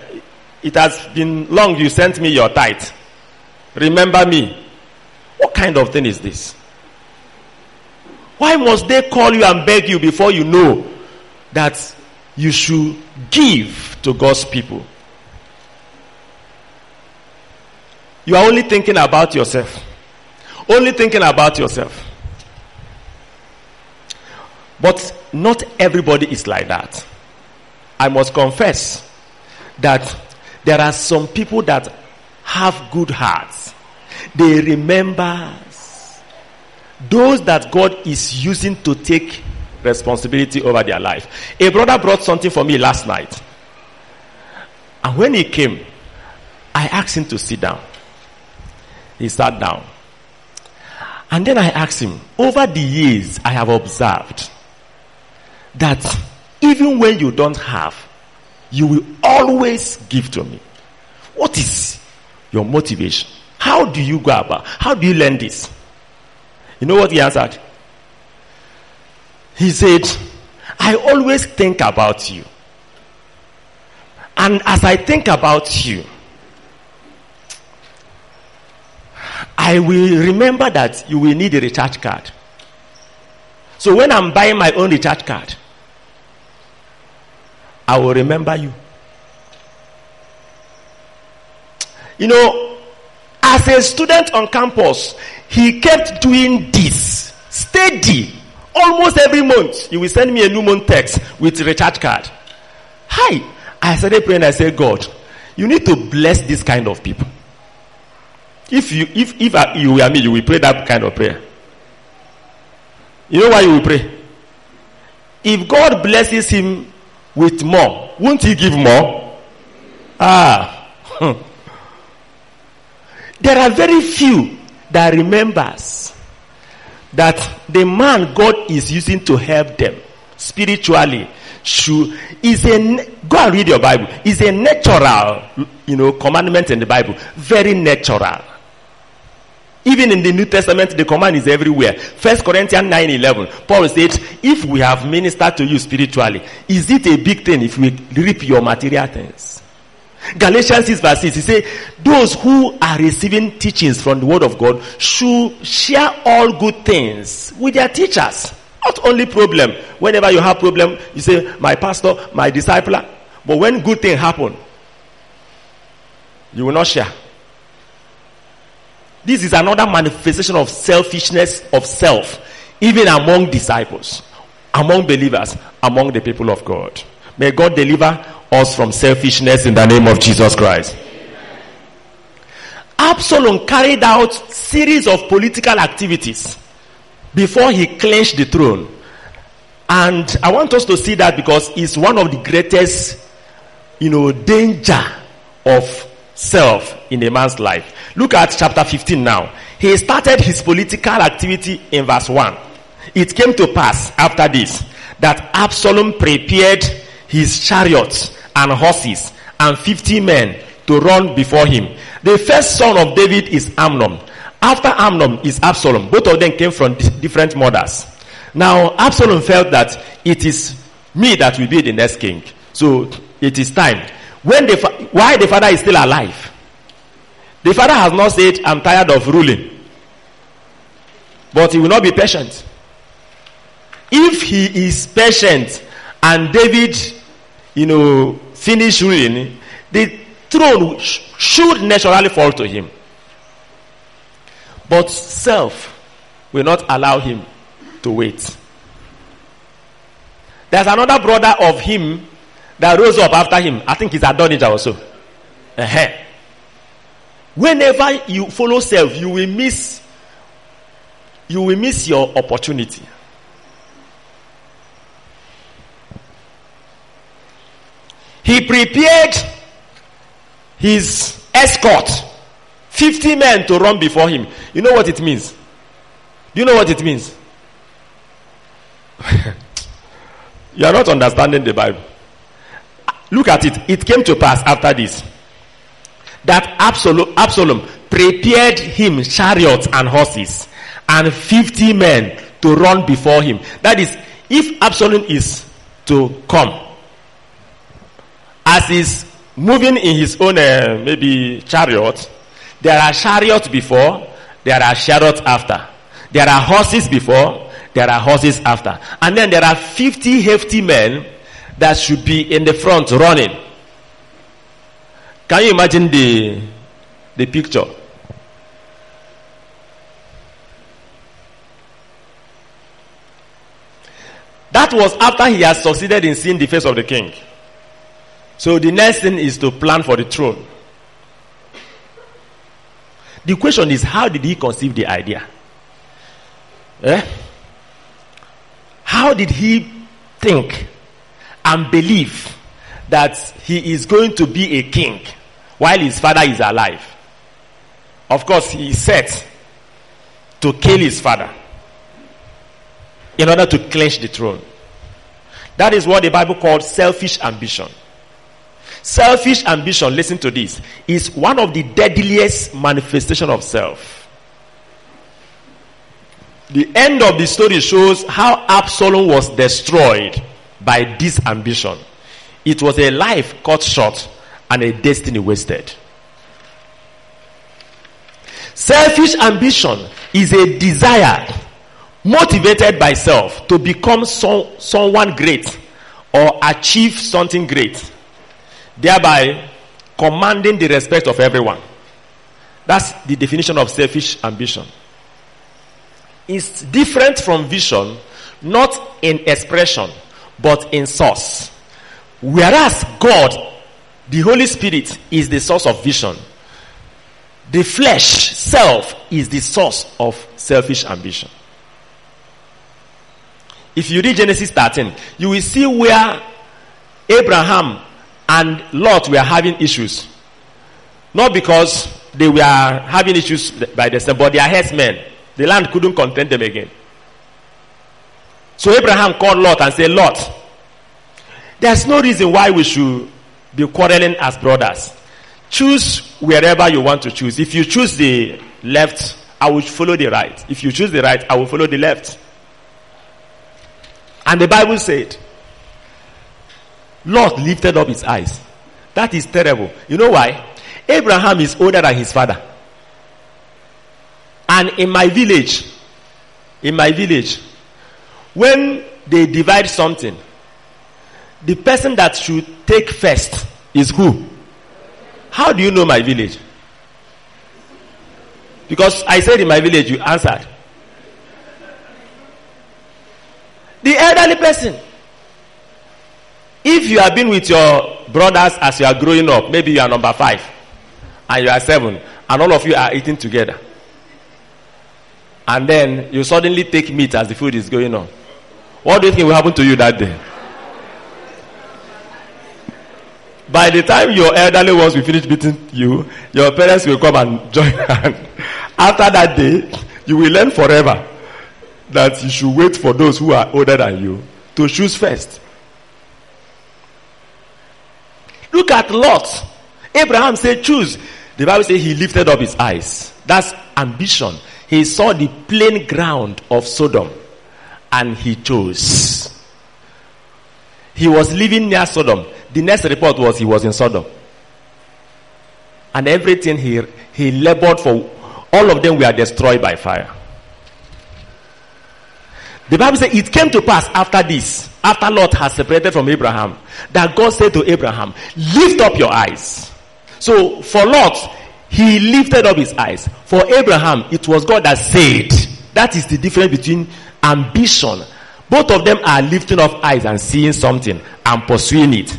it has been long you sent me your tithe. Remember me. What kind of thing is this? Why must they call you and beg you before you know that you should give to God's people? You are only thinking about yourself. Only thinking about yourself. But not everybody is like that. I must confess that there are some people that have good hearts. They remember those that God is using to take responsibility over their life. A brother brought something for me last night. And when he came, I asked him to sit down. He sat down. And then I asked him, over the years, I have observed that even when you don't have, you will always give to me. What is your motivation? How do you go about? How do you learn this? You know what he answered? He said, I always think about you. And as I think about you, I will remember that you will need a recharge card. So when I'm buying my own recharge card, I will remember you. You know, as a student on campus, he kept doing this steady Almost every month, you will send me a new month text with recharge card. Hi. I started praying. I said, God, you need to bless this kind of people. If you, if, if you were me, you will pray that kind of prayer. You know why you will pray? If God blesses him with more, won't he give more? Ah. there are very few that remembers that the man God is using to help them spiritually should is a go and read your Bible. Is a natural, you know, commandment in the Bible. Very natural. Even in the New Testament, the command is everywhere. First Corinthians 9 11. Paul said, If we have ministered to you spiritually, is it a big thing if we reap your material things? Galatians 6 verse 6, he said, Those who are receiving teachings from the word of God should share all good things with their teachers. Not only problem. Whenever you have problem, you say, My pastor, my discipler. But when good thing happen, you will not share. This is another manifestation of selfishness of self, even among disciples, among believers, among the people of God. May God deliver us from selfishness in the name of Jesus Christ. Absalom carried out series of political activities before he clinched the throne. And I want us to see that because it's one of the greatest, you know, danger of self in a man's life. Look at chapter 15 now. He started his political activity in verse 1. It came to pass after this that Absalom prepared his chariots and horses and 50 men to run before him. The first son of David is Amnon. After Amnon is Absalom. Both of them came from different mothers. Now, Absalom felt that it is me that will be the next king. So, it is time. When the, fa- why the father is still alive? The father has not said, I'm tired of ruling. But he will not be patient. If he is patient and David, you know, finish ruling, the throne should naturally fall to him. But self will not allow him to wait. There's another brother of him that rose up after him. I think he's Adonijah also. Uh-huh. Whenever you follow self, you will miss you will miss your opportunity. He prepared his escort, 50 men to run before him. You know what it means? Do you know what it means? you are not understanding the Bible. Look at it. It came to pass after this that Absalom, Absalom prepared him chariots and horses and 50 men to run before him. That is, if Absalom is to come, as he's moving in his own uh, maybe chariot, there are chariots before, there are chariots after. There are horses before, there are horses after. And then there are 50 hefty men that should be in the front running. Can you imagine the, the picture? That was after he has succeeded in seeing the face of the king. So the next thing is to plan for the throne. The question is, how did he conceive the idea? Eh? How did he think and believe that he is going to be a king while his father is alive? Of course, he set to kill his father in order to clinch the throne. That is what the Bible called selfish ambition. Selfish ambition, listen to this, is one of the deadliest manifestation of self. The end of the story shows how Absalom was destroyed by this ambition. It was a life cut short and a destiny wasted. Selfish ambition is a desire motivated by self to become some, someone great or achieve something great, thereby commanding the respect of everyone. That's the definition of selfish ambition. It's different from vision not in expression, but in source. Whereas God, the Holy Spirit, is the source of vision. The flesh, self, is the source of selfish ambition. If you read Genesis 13, you will see where Abraham and Lot were having issues. Not because they were having issues by themselves, but they are herdsmen. The land couldn't contain them again. So Abraham called Lot and said, Lot, there's no reason why we should be quarreling as brothers. Choose wherever you want to choose. If you choose the left, I will follow the right. If you choose the right, I will follow the left. And the Bible said, Lot lifted up his eyes. That is terrible. You know why? Abraham is older than his father. And in my village, in my village, when they divide something, the person that should take first is who? How do you know my village? Because I said in my village, you answered. The elderly person. If you have been with your brothers as you are growing up, maybe you are number five and you are seven, and all of you are eating together. And then you suddenly take meat as the food is going on. What do you think will happen to you that day? By the time your elderly ones will finish beating you, your parents will come and join hand. After that day, you will learn forever that you should wait for those who are older than you to choose first. Look at Lot. Abraham said, choose. The Bible says he lifted up his eyes. That's ambition. He saw the plain ground of Sodom and he chose. He was living near Sodom. The next report was he was in Sodom. And everything he, he labored for, all of them were destroyed by fire. The Bible says it came to pass after this, after Lot has separated from Abraham, that God said to Abraham, lift up your eyes. So for Lot, he lifted up his eyes. For Abraham, it was God that said. That is the difference between ambition. Both of them are lifting up eyes and seeing something and pursuing it.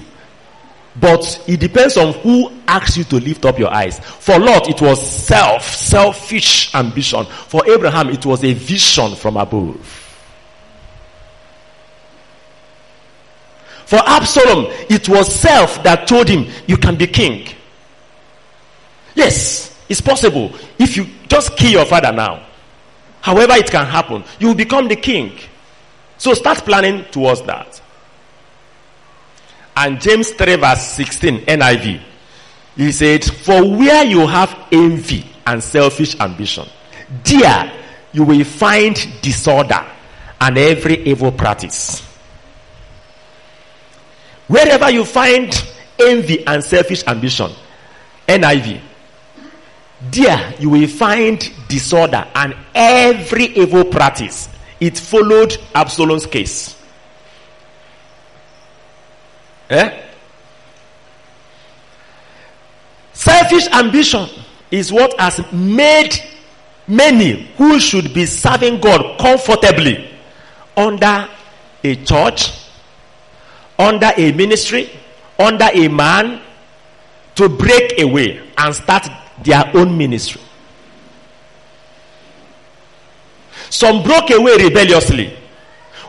But it depends on who asks you to lift up your eyes. For Lot, it was self, selfish ambition. For Abraham, it was a vision from above. For Absalom, it was self that told him, You can be king. Yes, it's possible. If you just kill your father now, however it can happen, you will become the king. So start planning towards that. And James 3 verse 16 NIV. He said, For where you have envy and selfish ambition, there you will find disorder and every evil practice. Wherever you find envy and selfish ambition, NIV, there you will find disorder and every evil practice. It followed Absalom's case. Eh? Selfish ambition is what has made many who should be serving God comfortably under a church, under a ministry, under a man to break away and start their own ministry. Some broke away rebelliously,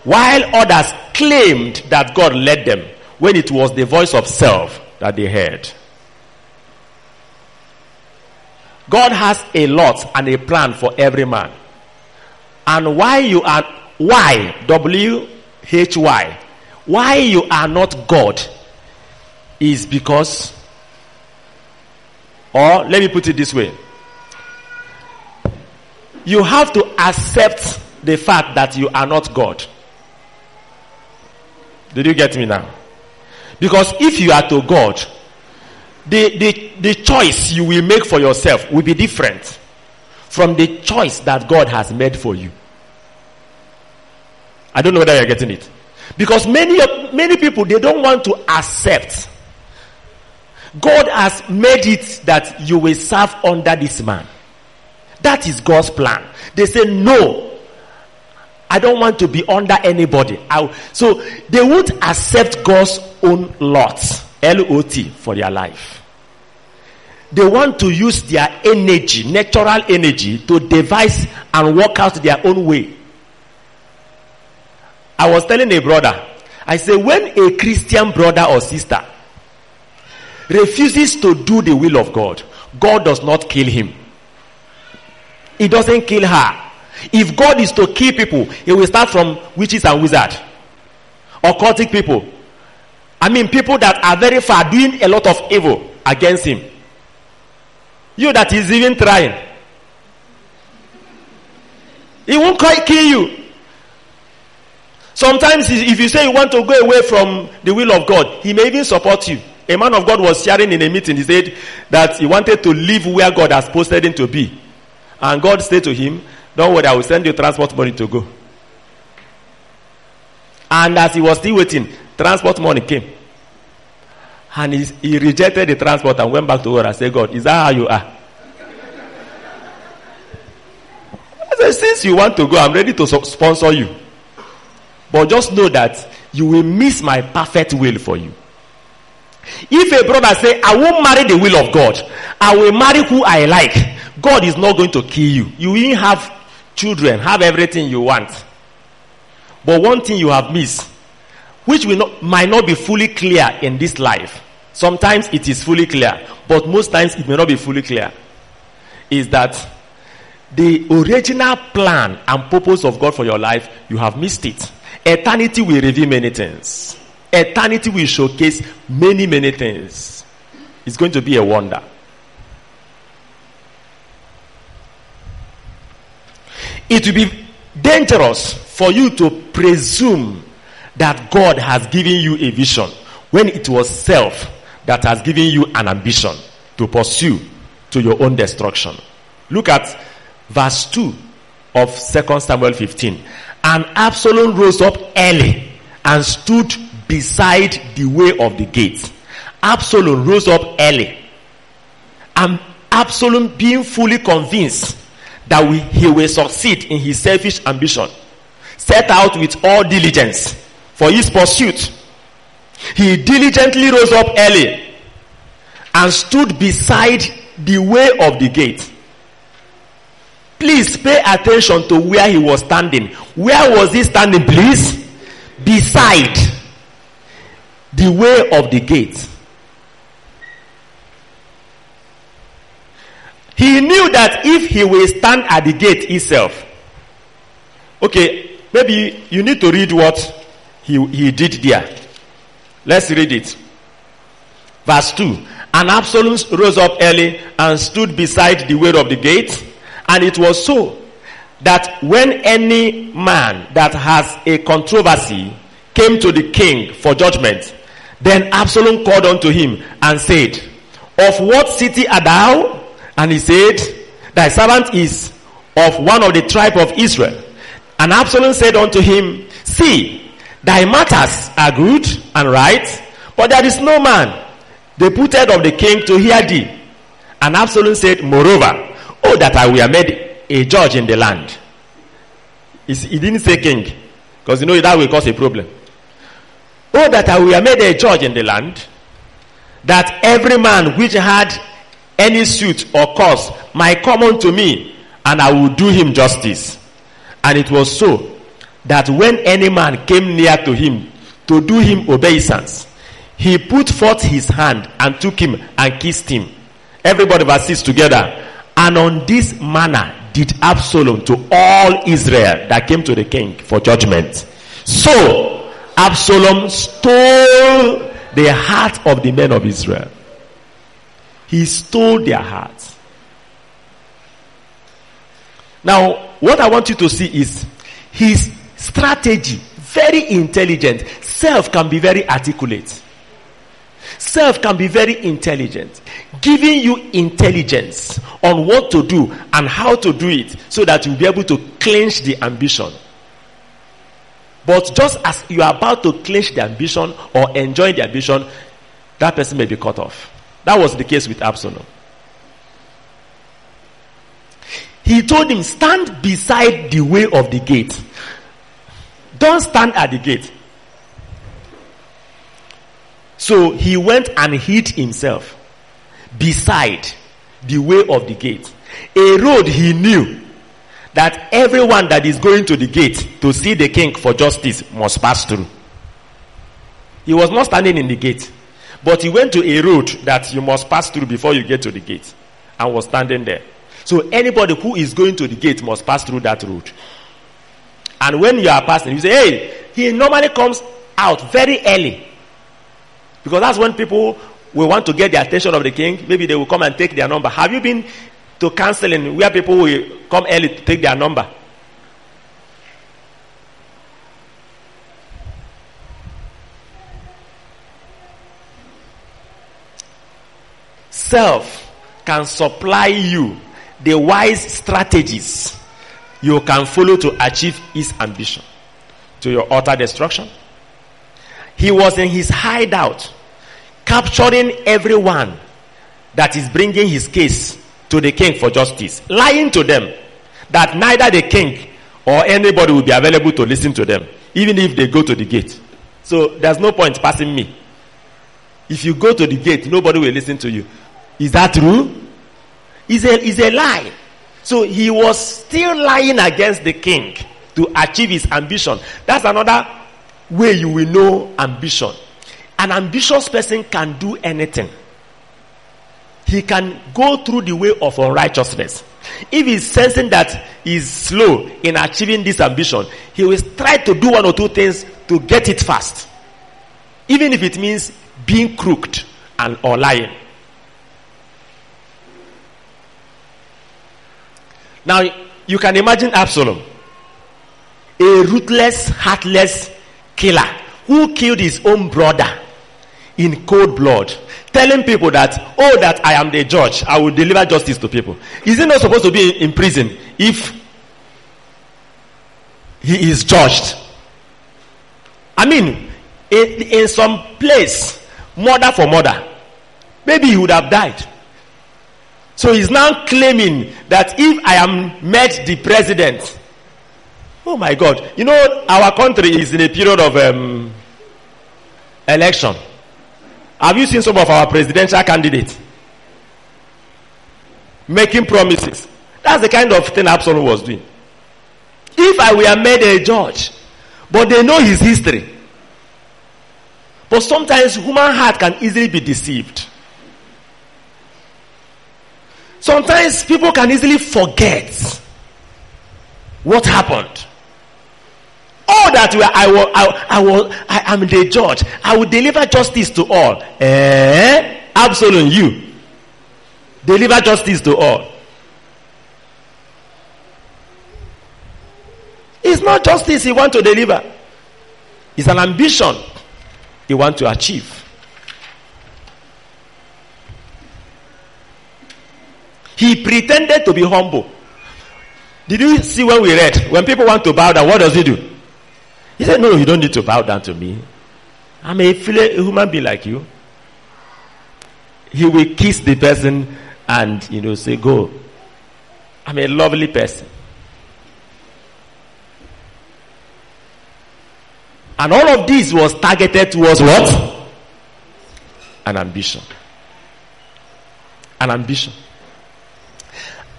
while others claimed that God led them when it was the voice of self that they heard. God has a lot and a plan for every man. And why you are why W H Y why you are not God is because or let me put it this way. You have to accept the fact that you are not God. Did you get me now? Because if you are to God, the, the, the choice you will make for yourself will be different from the choice that God has made for you. I don't know whether you're getting it. Because many, many people, they don't want to accept God has made it that you will serve under this man. That is God's plan. They say, No, I don't want to be under anybody. I, so they would accept God's own lot, L-O-T, for their life. They want to use their energy, natural energy, to devise and work out their own way. I was telling a brother, I say, when a Christian brother or sister refuses to do the will of God, God does not kill him. He doesn't kill her. If God is to kill people, he will start from witches and wizards, occultic people. I mean, people that are very far doing a lot of evil against him. You that is even trying, he won't quite kill you. Sometimes, if you say you want to go away from the will of God, he may even support you. A man of God was sharing in a meeting. He said that he wanted to live where God has posted him to be. And God said to him, Don't worry, I will send you transport money to go. And as he was still waiting, transport money came. And he, he rejected the transport and went back to God and said, God, is that how you are? I said, Since you want to go, I'm ready to sponsor you. But just know that you will miss my perfect will for you. If a brother say, I won't marry the will of God, I will marry who I like, God is not going to kill you. You will have children, have everything you want. But one thing you have missed, which will not, might not be fully clear in this life. Sometimes it is fully clear, but most times it may not be fully clear. Is that the original plan and purpose of God for your life, you have missed it. Eternity will reveal many things. Eternity will showcase many, many things. It's going to be a wonder. It will be dangerous for you to presume that God has given you a vision when it was self that has given you an ambition to pursue to your own destruction. Look at verse 2 of 2 Samuel 15. And Absalom rose up early and stood beside the way of the gate. Absalom rose up early. And Absalom being fully convinced that we, he will succeed in his selfish ambition, set out with all diligence for his pursuit. He diligently rose up early and stood beside the way of the gate. Please pay attention to where he was standing. Where was he standing, please? Beside the way of the gate. He knew that if he will stand at the gate itself, okay, maybe you need to read what he, he did there. Let's read it. Verse 2. And Absalom rose up early and stood beside the way of the gate. And it was so that when any man that has a controversy came to the king for judgment, then Absalom called unto him and said, Of what city art thou? And he said, Thy servant is of one of the tribe of Israel. And Absalom said unto him, See, thy matters are good and right, but there is no man deputed of the king to hear thee. And Absalom said, Moreover, oh that I were made a judge in the land. He didn't say king, because you know that will cause a problem. Oh, that I were made a judge in the land, that every man which had any suit or cause might come unto me, and I will do him justice. And it was so that when any man came near to him to do him obeisance, he put forth his hand and took him and kissed him. Everybody verses together. And on this manner did Absalom to all Israel that came to the king for judgment. So Absalom stole the heart of the men of Israel. He stole their hearts. Now, what I want you to see is his strategy, very intelligent. Self can be very articulate. Self can be very intelligent, giving you intelligence on what to do and how to do it so that you'll be able to clinch the ambition. But just as you are about to clinch the ambition or enjoy the ambition, that person may be cut off. That was the case with Absalom. He told him, Stand beside the way of the gate. Don't stand at the gate. So he went and hid himself beside the way of the gate. A road he knew that everyone that is going to the gate to see the king for justice must pass through. He was not standing in the gate, but he went to a road that you must pass through before you get to the gate and was standing there. So anybody who is going to the gate must pass through that road. And when you are passing, you say, hey, he normally comes out very early. Because that's when people will want to get the attention of the king. Maybe they will come and take their number. Have you been to counseling where people will come early to take their number? Self can supply you the wise strategies you can follow to achieve his ambition to your utter destruction. He was in his hideout, capturing everyone that is bringing his case to the king for justice, lying to them that neither the king or anybody will be available to listen to them, even if they go to the gate. So there's no point passing me. If you go to the gate, nobody will listen to you. Is that true? Is a, it's a lie. So he was still lying against the king to achieve his ambition. That's another way you will know ambition. An ambitious person can do anything. He can go through the way of unrighteousness. If he's sensing that he's slow in achieving this ambition, he will try to do one or two things to get it fast. Even if it means being crooked and or lying. Now, you can imagine Absalom, a ruthless, heartless killer who killed his own brother in cold blood, telling people that, oh, that I am the judge, I will deliver justice to people. Is he not supposed to be in prison if he is judged? I mean, in, in some place, murder for murder, maybe he would have died. So he's now claiming that if I am met the president, oh my God, you know, our country is in a period of um, election. Have you seen some of our presidential candidates making promises? That's the kind of thing Absalom was doing. If I were made a judge, but they know his history. But sometimes human heart can easily be deceived. Sometimes people can easily forget what happened. All that I will, I, I will, I am the judge. I will deliver justice to all. Eh? Absalom, you. Deliver justice to all. It's not justice he want to deliver. It's an ambition he want to achieve. He pretended to be humble. Did you see when we read? When people want to bow down, what does he do? He said, No, you don't need to bow down to me. I'm a, human being like you. He will kiss the person and, you know, say, Go. I'm a lovely person. And all of this was targeted towards what? An ambition. An ambition.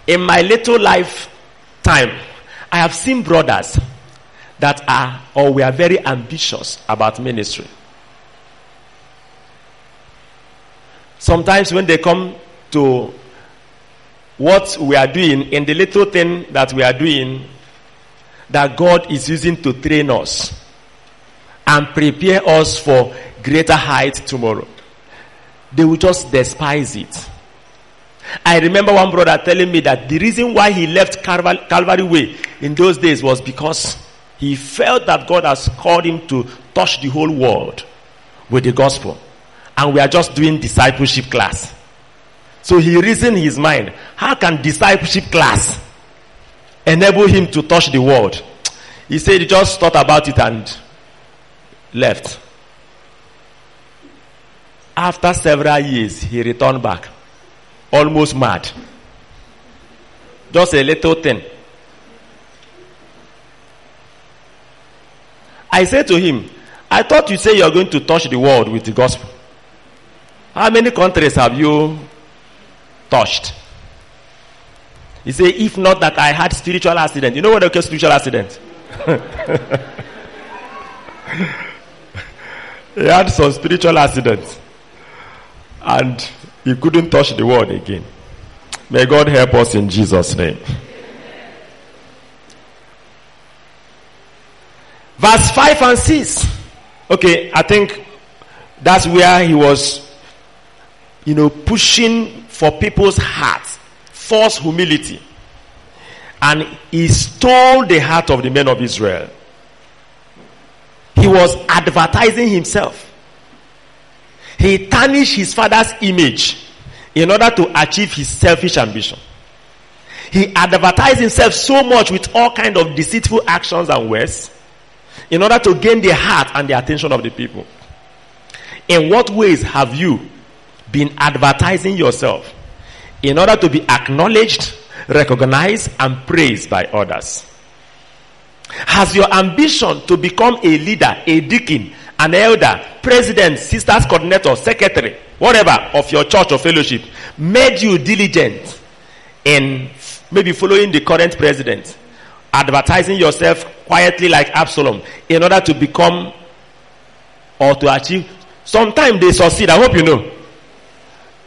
In my little lifetime, I have seen brothers that are or we are very ambitious about ministry. Sometimes when they come to what we are doing in the little thing that we are doing that God is using to train us and prepare us for greater heights tomorrow, they will just despise it. I remember one brother telling me that the reason why he left Calvary, Calvary Way in those days was because he felt that God has called him to touch the whole world with the gospel. And we are just doing discipleship class. So he reasoned his mind, how can discipleship class enable him to touch the world? He said he just thought about it and left. After several years, he returned back almost mad. Just a little thing. I said to him, I thought you say you're going to touch the world with the gospel. How many countries have you touched? He said, if not that I had spiritual accident. You know what call spiritual accident? he had some spiritual accident. And he couldn't touch the world again. May God help us in Jesus' name. Verse 5 and 6. Okay, I think that's where he was, you know, pushing for people's hearts, false humility. And he stole the heart of the men of Israel. He was advertising himself. He tarnished his father's image in order to achieve his selfish ambition. He advertised himself so much with all kind of deceitful actions and words in order to gain the heart and the attention of the people. In what ways have you been advertising yourself in order to be acknowledged, recognized, and praised by others? Has your ambition to become a leader, a deacon, an elder, president, sisters coordinator, secretary, whatever of your church or fellowship made you diligent in maybe following the current president, advertising yourself quietly like Absalom in order to become or to achieve. Sometimes they succeed. I hope you know.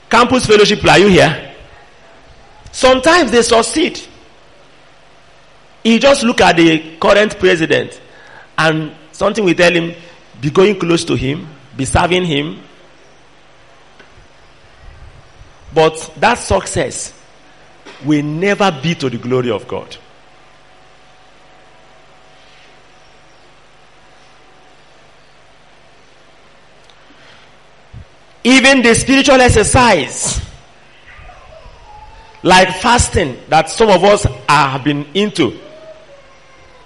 Campus fellowship, are you here? Sometimes they succeed. You just look at the current president and something will tell him, be going close to him, be serving him. But that success will never be to the glory of God. Even the spiritual exercise, like fasting that some of us have been into,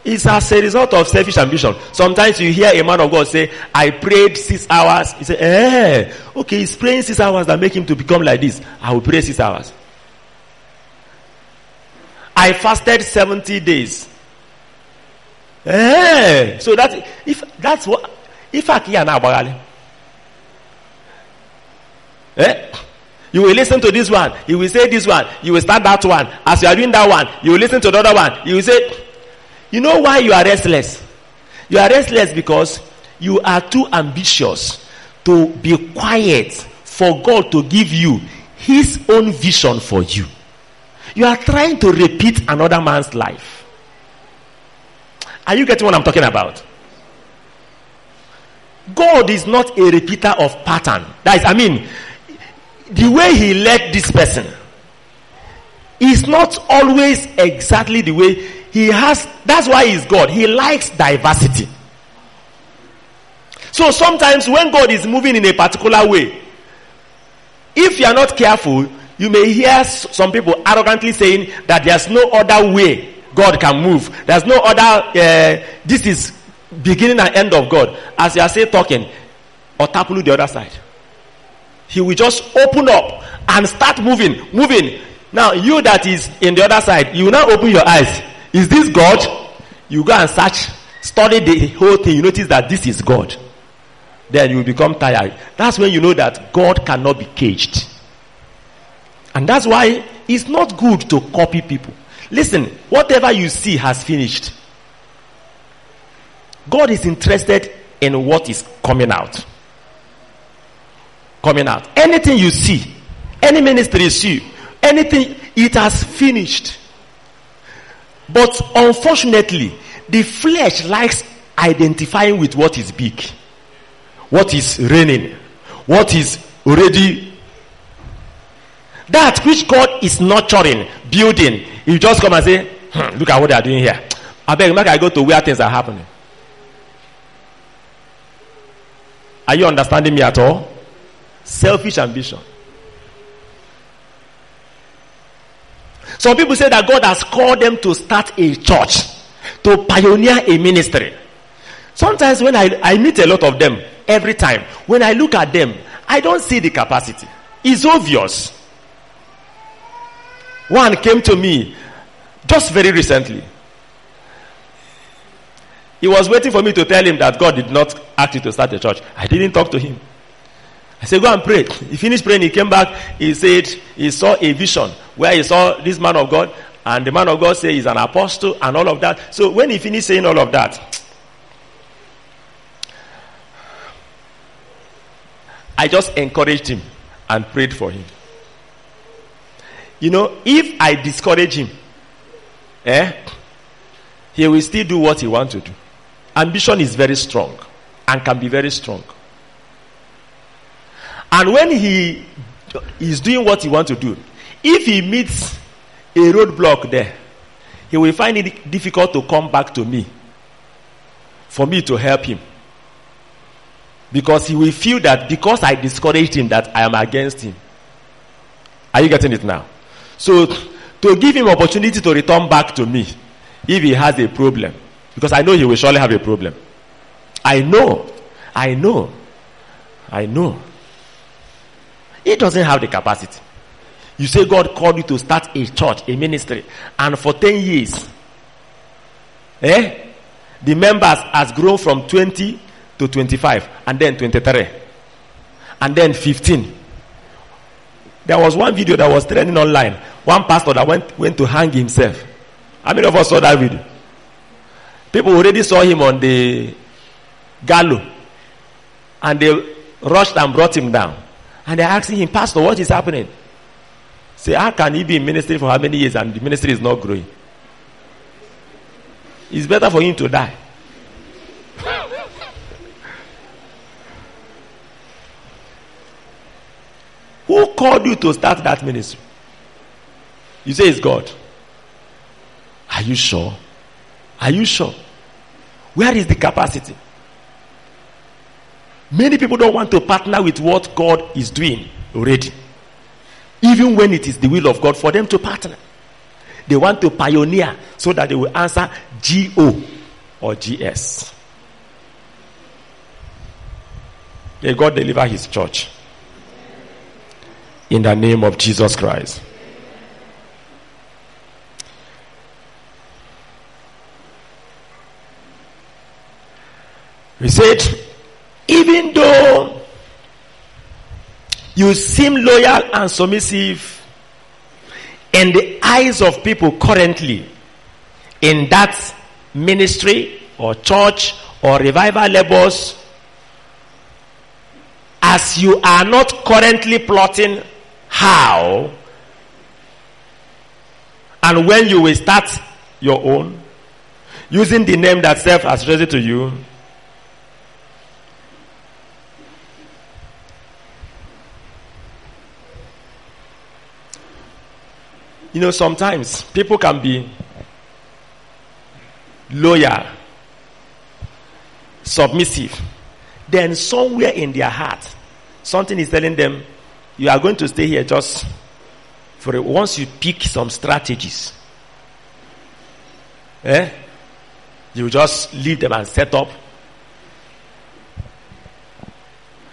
is as a result of selfish ambition. Sometimes you hear a man of God say, I prayed six hours. He say, eh, okay, he's praying six hours that make him to become like this. I will pray six hours. I fasted 70 days. Eh, so that if that's what if I can now Eh? You will listen to this one. You will say this one. You will start that one. As you are doing that one, you will listen to the other one. You will say, you know why you are restless? You are restless because you are too ambitious to be quiet for God to give you his own vision for you. You are trying to repeat another man's life. Are you getting what I'm talking about? God is not a repeater of pattern. That is, I mean, the way he led this person is not always exactly the way he has. That's why he's God. He likes diversity. So sometimes when God is moving in a particular way, if you are not careful, you may hear some people arrogantly saying that there's no other way God can move. There's no other, uh, this is beginning and end of God. As you are saying talking, or tapulu the other side. He will just open up and start moving, moving. Now, you that is in the other side, you now open your eyes. Is this God? You go and search, study the whole thing. You notice that this is God. Then you become tired. That's when you know that God cannot be caged. And that's why it's not good to copy people. Listen, whatever you see has finished. God is interested in what is coming out coming out. Anything you see, any ministry you see, anything, it has finished. But unfortunately, the flesh likes identifying with what is big, what is reigning, what is already that which God is nurturing, building. You just come and say, hmm, look at what they are doing here. I beg, make I go to where things are happening. Are you understanding me at all? Selfish ambition. Some people say that God has called them to start a church, to pioneer a ministry. Sometimes when I, I meet a lot of them, every time, when I look at them, I don't see the capacity. It's obvious. One came to me just very recently. He was waiting for me to tell him that God did not ask you to start a church. I didn't talk to him. I said, go and pray. He finished praying. He came back. He said he saw a vision where he saw this man of God and the man of God said he's an apostle and all of that. So when he finished saying all of that, I just encouraged him and prayed for him. You know, if I discourage him, eh, he will still do what he wants to do. Ambition is very strong and can be very strong. And when he is doing what he wants to do, if he meets a roadblock there, he will find it difficult to come back to me for me to help him. Because he will feel that because I discouraged him that I am against him. Are you getting it now? So to give him opportunity to return back to me if he has a problem. Because I know he will surely have a problem. I know. I know. I know. He doesn't have the capacity. You say God called you to start a church, a ministry, and for 10 years, eh? The members has grown from 20 to 25 and then 23 and then 15 there was one video that was trending online one pastor that went, went to hang himself how many of us saw that video people already saw him on the gallows and they rushed and brought him down and they're asking him pastor what is happening say how can he be in ministry for how many years and the ministry is not growing it's better for him to die Who called you to start that ministry? You say it's God. Are you sure? Are you sure? Where is the capacity? Many people don't want to partner with what God is doing already. Even when it is the will of God for them to partner. They want to pioneer so that they will answer GO or GS. May God deliver his church in the name of Jesus Christ. We said, even though you seem loyal and submissive in the eyes of people currently in that ministry or church or revival labors, as you are not currently plotting how and when you will start your own using the name that self has raised to you you know sometimes people can be loyal submissive then somewhere in their heart something is telling them you are going to stay here just for once you pick some strategies. Eh? You just leave them and set up.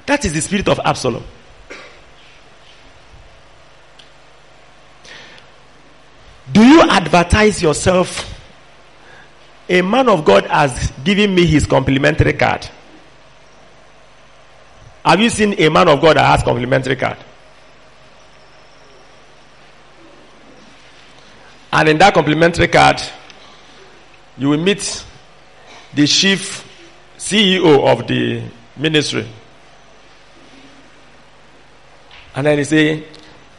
That is the spirit of Absalom. Do you advertise yourself? A man of God has given me his complimentary card. Have you seen a man of God that has complimentary card? And in that complimentary card, you will meet the chief CEO of the ministry. And then he say,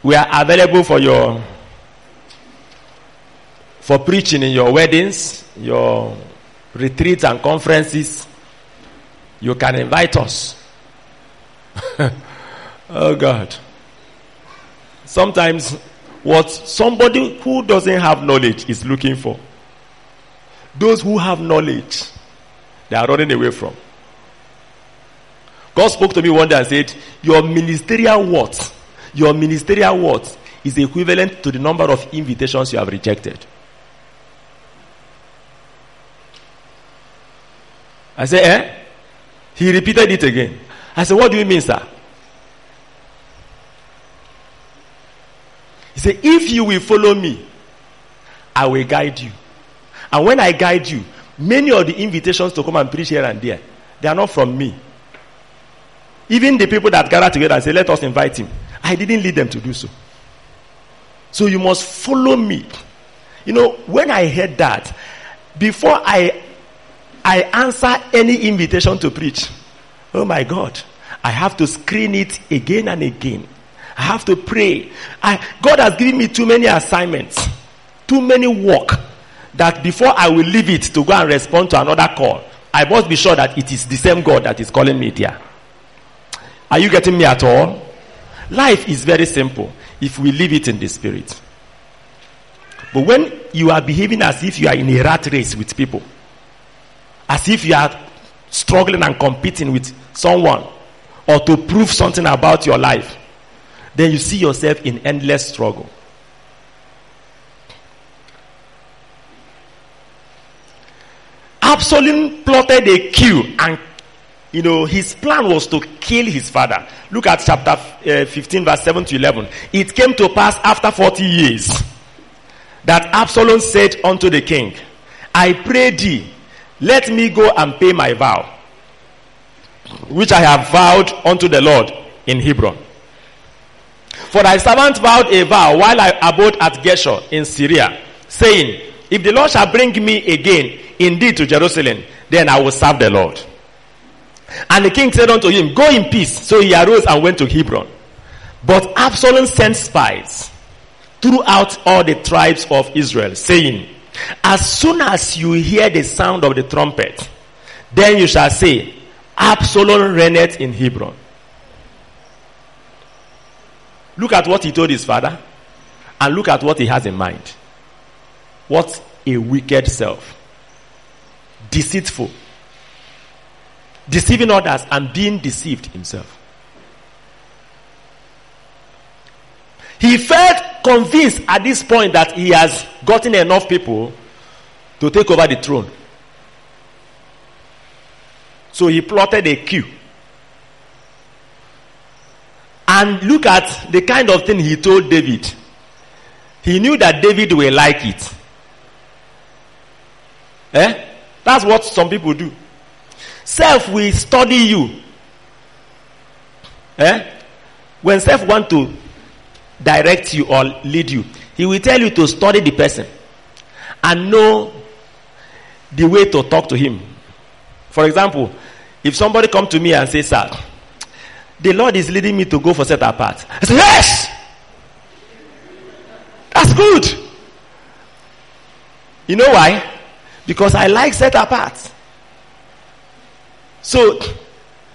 we are available for your, for preaching in your weddings, your retreats and conferences. You can invite us. oh God. Sometimes what somebody who doesn't have knowledge is looking for. Those who have knowledge, they are running away from. God spoke to me one day and said, Your ministerial what? Your ministerial what is equivalent to the number of invitations you have rejected. I said, Eh? He repeated it again. I said, What do you mean, sir? He said, If you will follow me, I will guide you. And when I guide you, Many of the invitations to come and preach here and there, they are not from me. Even the people that gather together and say, Let us invite him. I didn't lead them to do so. So you must follow me. You know, when I heard that, before I I answer any invitation to preach, oh my God, I have to screen it again and again. I have to pray. I, God has given me too many assignments, too many work that before I will leave it to go and respond to another call, I must be sure that it is the same God that is calling me there. Are you getting me at all? Life is very simple if we leave it in the spirit. But when you are behaving as if you are in a rat race with people, as if you are struggling and competing with someone, or to prove something about your life, then you see yourself in endless struggle. Absalom plotted a coup and you know his plan was to kill his father. Look at chapter uh, 15 verse 7 to 11. It came to pass after 40 years that Absalom said unto the king, I pray thee, let me go and pay my vow, which I have vowed unto the Lord in Hebron. For thy servant vowed a vow while I abode at Geshur in Syria, saying, If the Lord shall bring me again indeed to Jerusalem, then I will serve the Lord. And the king said unto him, Go in peace. So he arose and went to Hebron. But Absalom sent spies throughout all the tribes of Israel, saying, As soon as you hear the sound of the trumpet, then you shall say, Absalom reigneth in Hebron. Look at what he told his father, and look at what he has in mind. What a wicked self. Deceitful. Deceiving others and being deceived himself. He felt convinced at this point that he has gotten enough people to take over the throne. So he plotted a coup. And look at the kind of thing he told David. He knew that David will like it. Eh? That's what some people do. Self will study you. Eh? When self want to direct you or lead you, he will tell you to study the person and know the way to talk to him. For example, if somebody come to me and say, "Sir, the Lord is leading me to go for set apart," I say, "Yes, that's good." You know why? Because I like set apart. So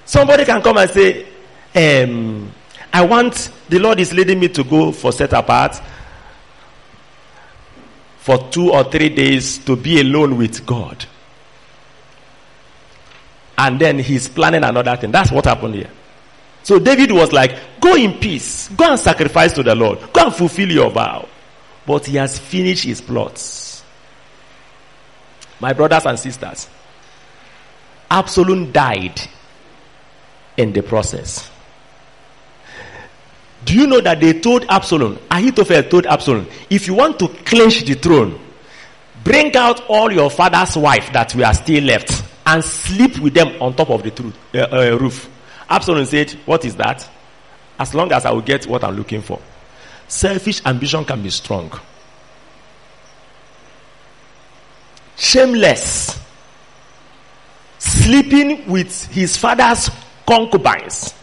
somebody can come and say, um, I want the Lord is leading me to go for set apart for two or three days to be alone with God. And then he's planning another thing. That's what happened here. So David was like, Go in peace, go and sacrifice to the Lord, go and fulfill your vow. But he has finished his plots. My brothers and sisters, Absalom died in the process. Do you know that they told Absalom, Ahithophel told Absalom, if you want to clinch the throne, bring out all your father's wife that we are still left and sleep with them on top of the truth, uh, uh, roof. Absalom said, what is that? As long as I will get what I'm looking for. Selfish ambition can be strong. Shameless. Sleeping with his father's concubines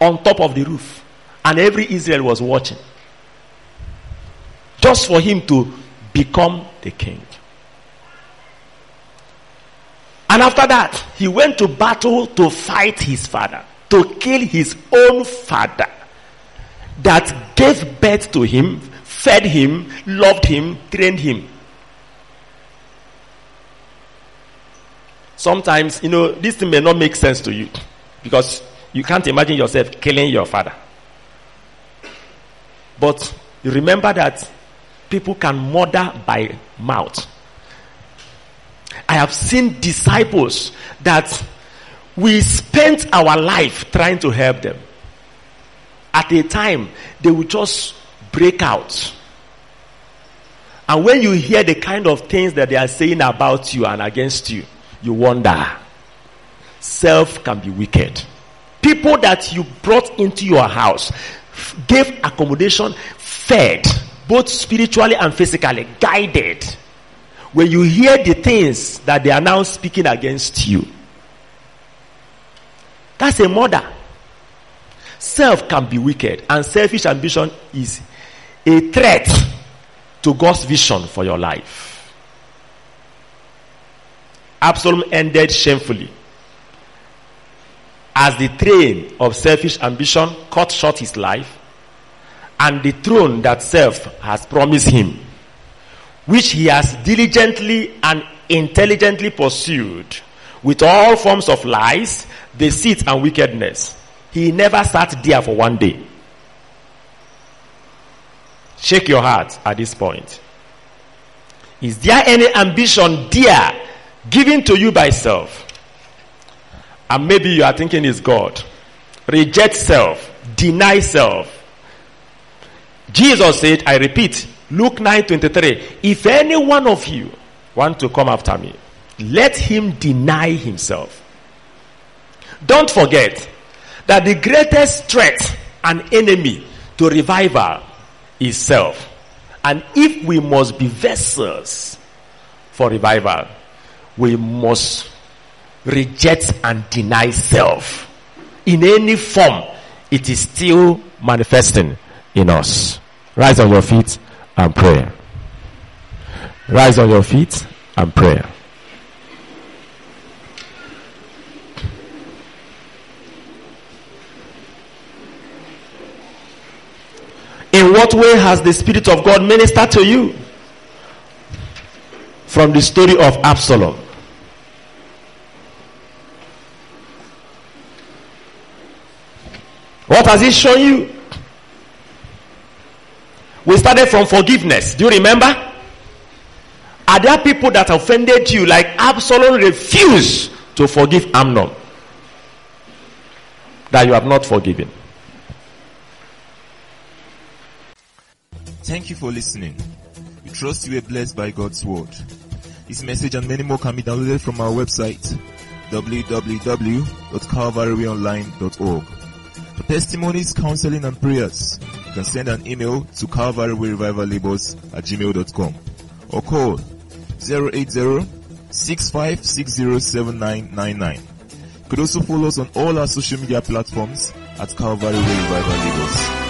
on top of the roof. And every Israel was watching. Just for him to become the king. And after that, he went to battle to fight his father, to kill his own father that gave birth to him, fed him, loved him, trained him. Sometimes, you know, this thing may not make sense to you because you can't imagine yourself killing your father. But you remember that people can murder by mouth. I have seen disciples that we spent our life trying to help them. At a time, they will just break out And when you hear the kind of things that they are saying about you and against you, you wonder. Self can be wicked. People that you brought into your house, gave accommodation, fed, both spiritually and physically, guided. When you hear the things that they are now speaking against you, that's a murder. Self can be wicked, and selfish ambition is a threat to God's vision for your life. Absalom ended shamefully as the train of selfish ambition cut short his life and the throne that self has promised him, which he has diligently and intelligently pursued with all forms of lies, deceit, and wickedness. He never sat there for one day. Shake your heart at this point. Is there any ambition there given to you by self? And maybe you are thinking is God. Reject self, deny self. Jesus said, I repeat, Luke 9 23, if any one of you want to come after me, let him deny himself. Don't forget that the greatest threat and enemy to revival is self. And if we must be vessels for revival, we must reject and denies self. In any form, it is still manifesting in us. Rise on your feet and pray. Rise on your feet and pray. In what way has the Spirit of God ministered to you? From the story of Absalom. What has it shown you? We started from forgiveness. Do you remember? Are there people that offended you like Absalom refused to forgive Amnon? That you have not forgiven. Thank you for listening. We trust you were blessed by God's word. This message and many more can be downloaded from our website www.calvaryonline.org. Testimonies, counseling and prayers, you can send an email to calvaryrevivallabels at gmail.com or call 080-6560-7999. You could also follow us on all our social media platforms at Calvary Revival Labels.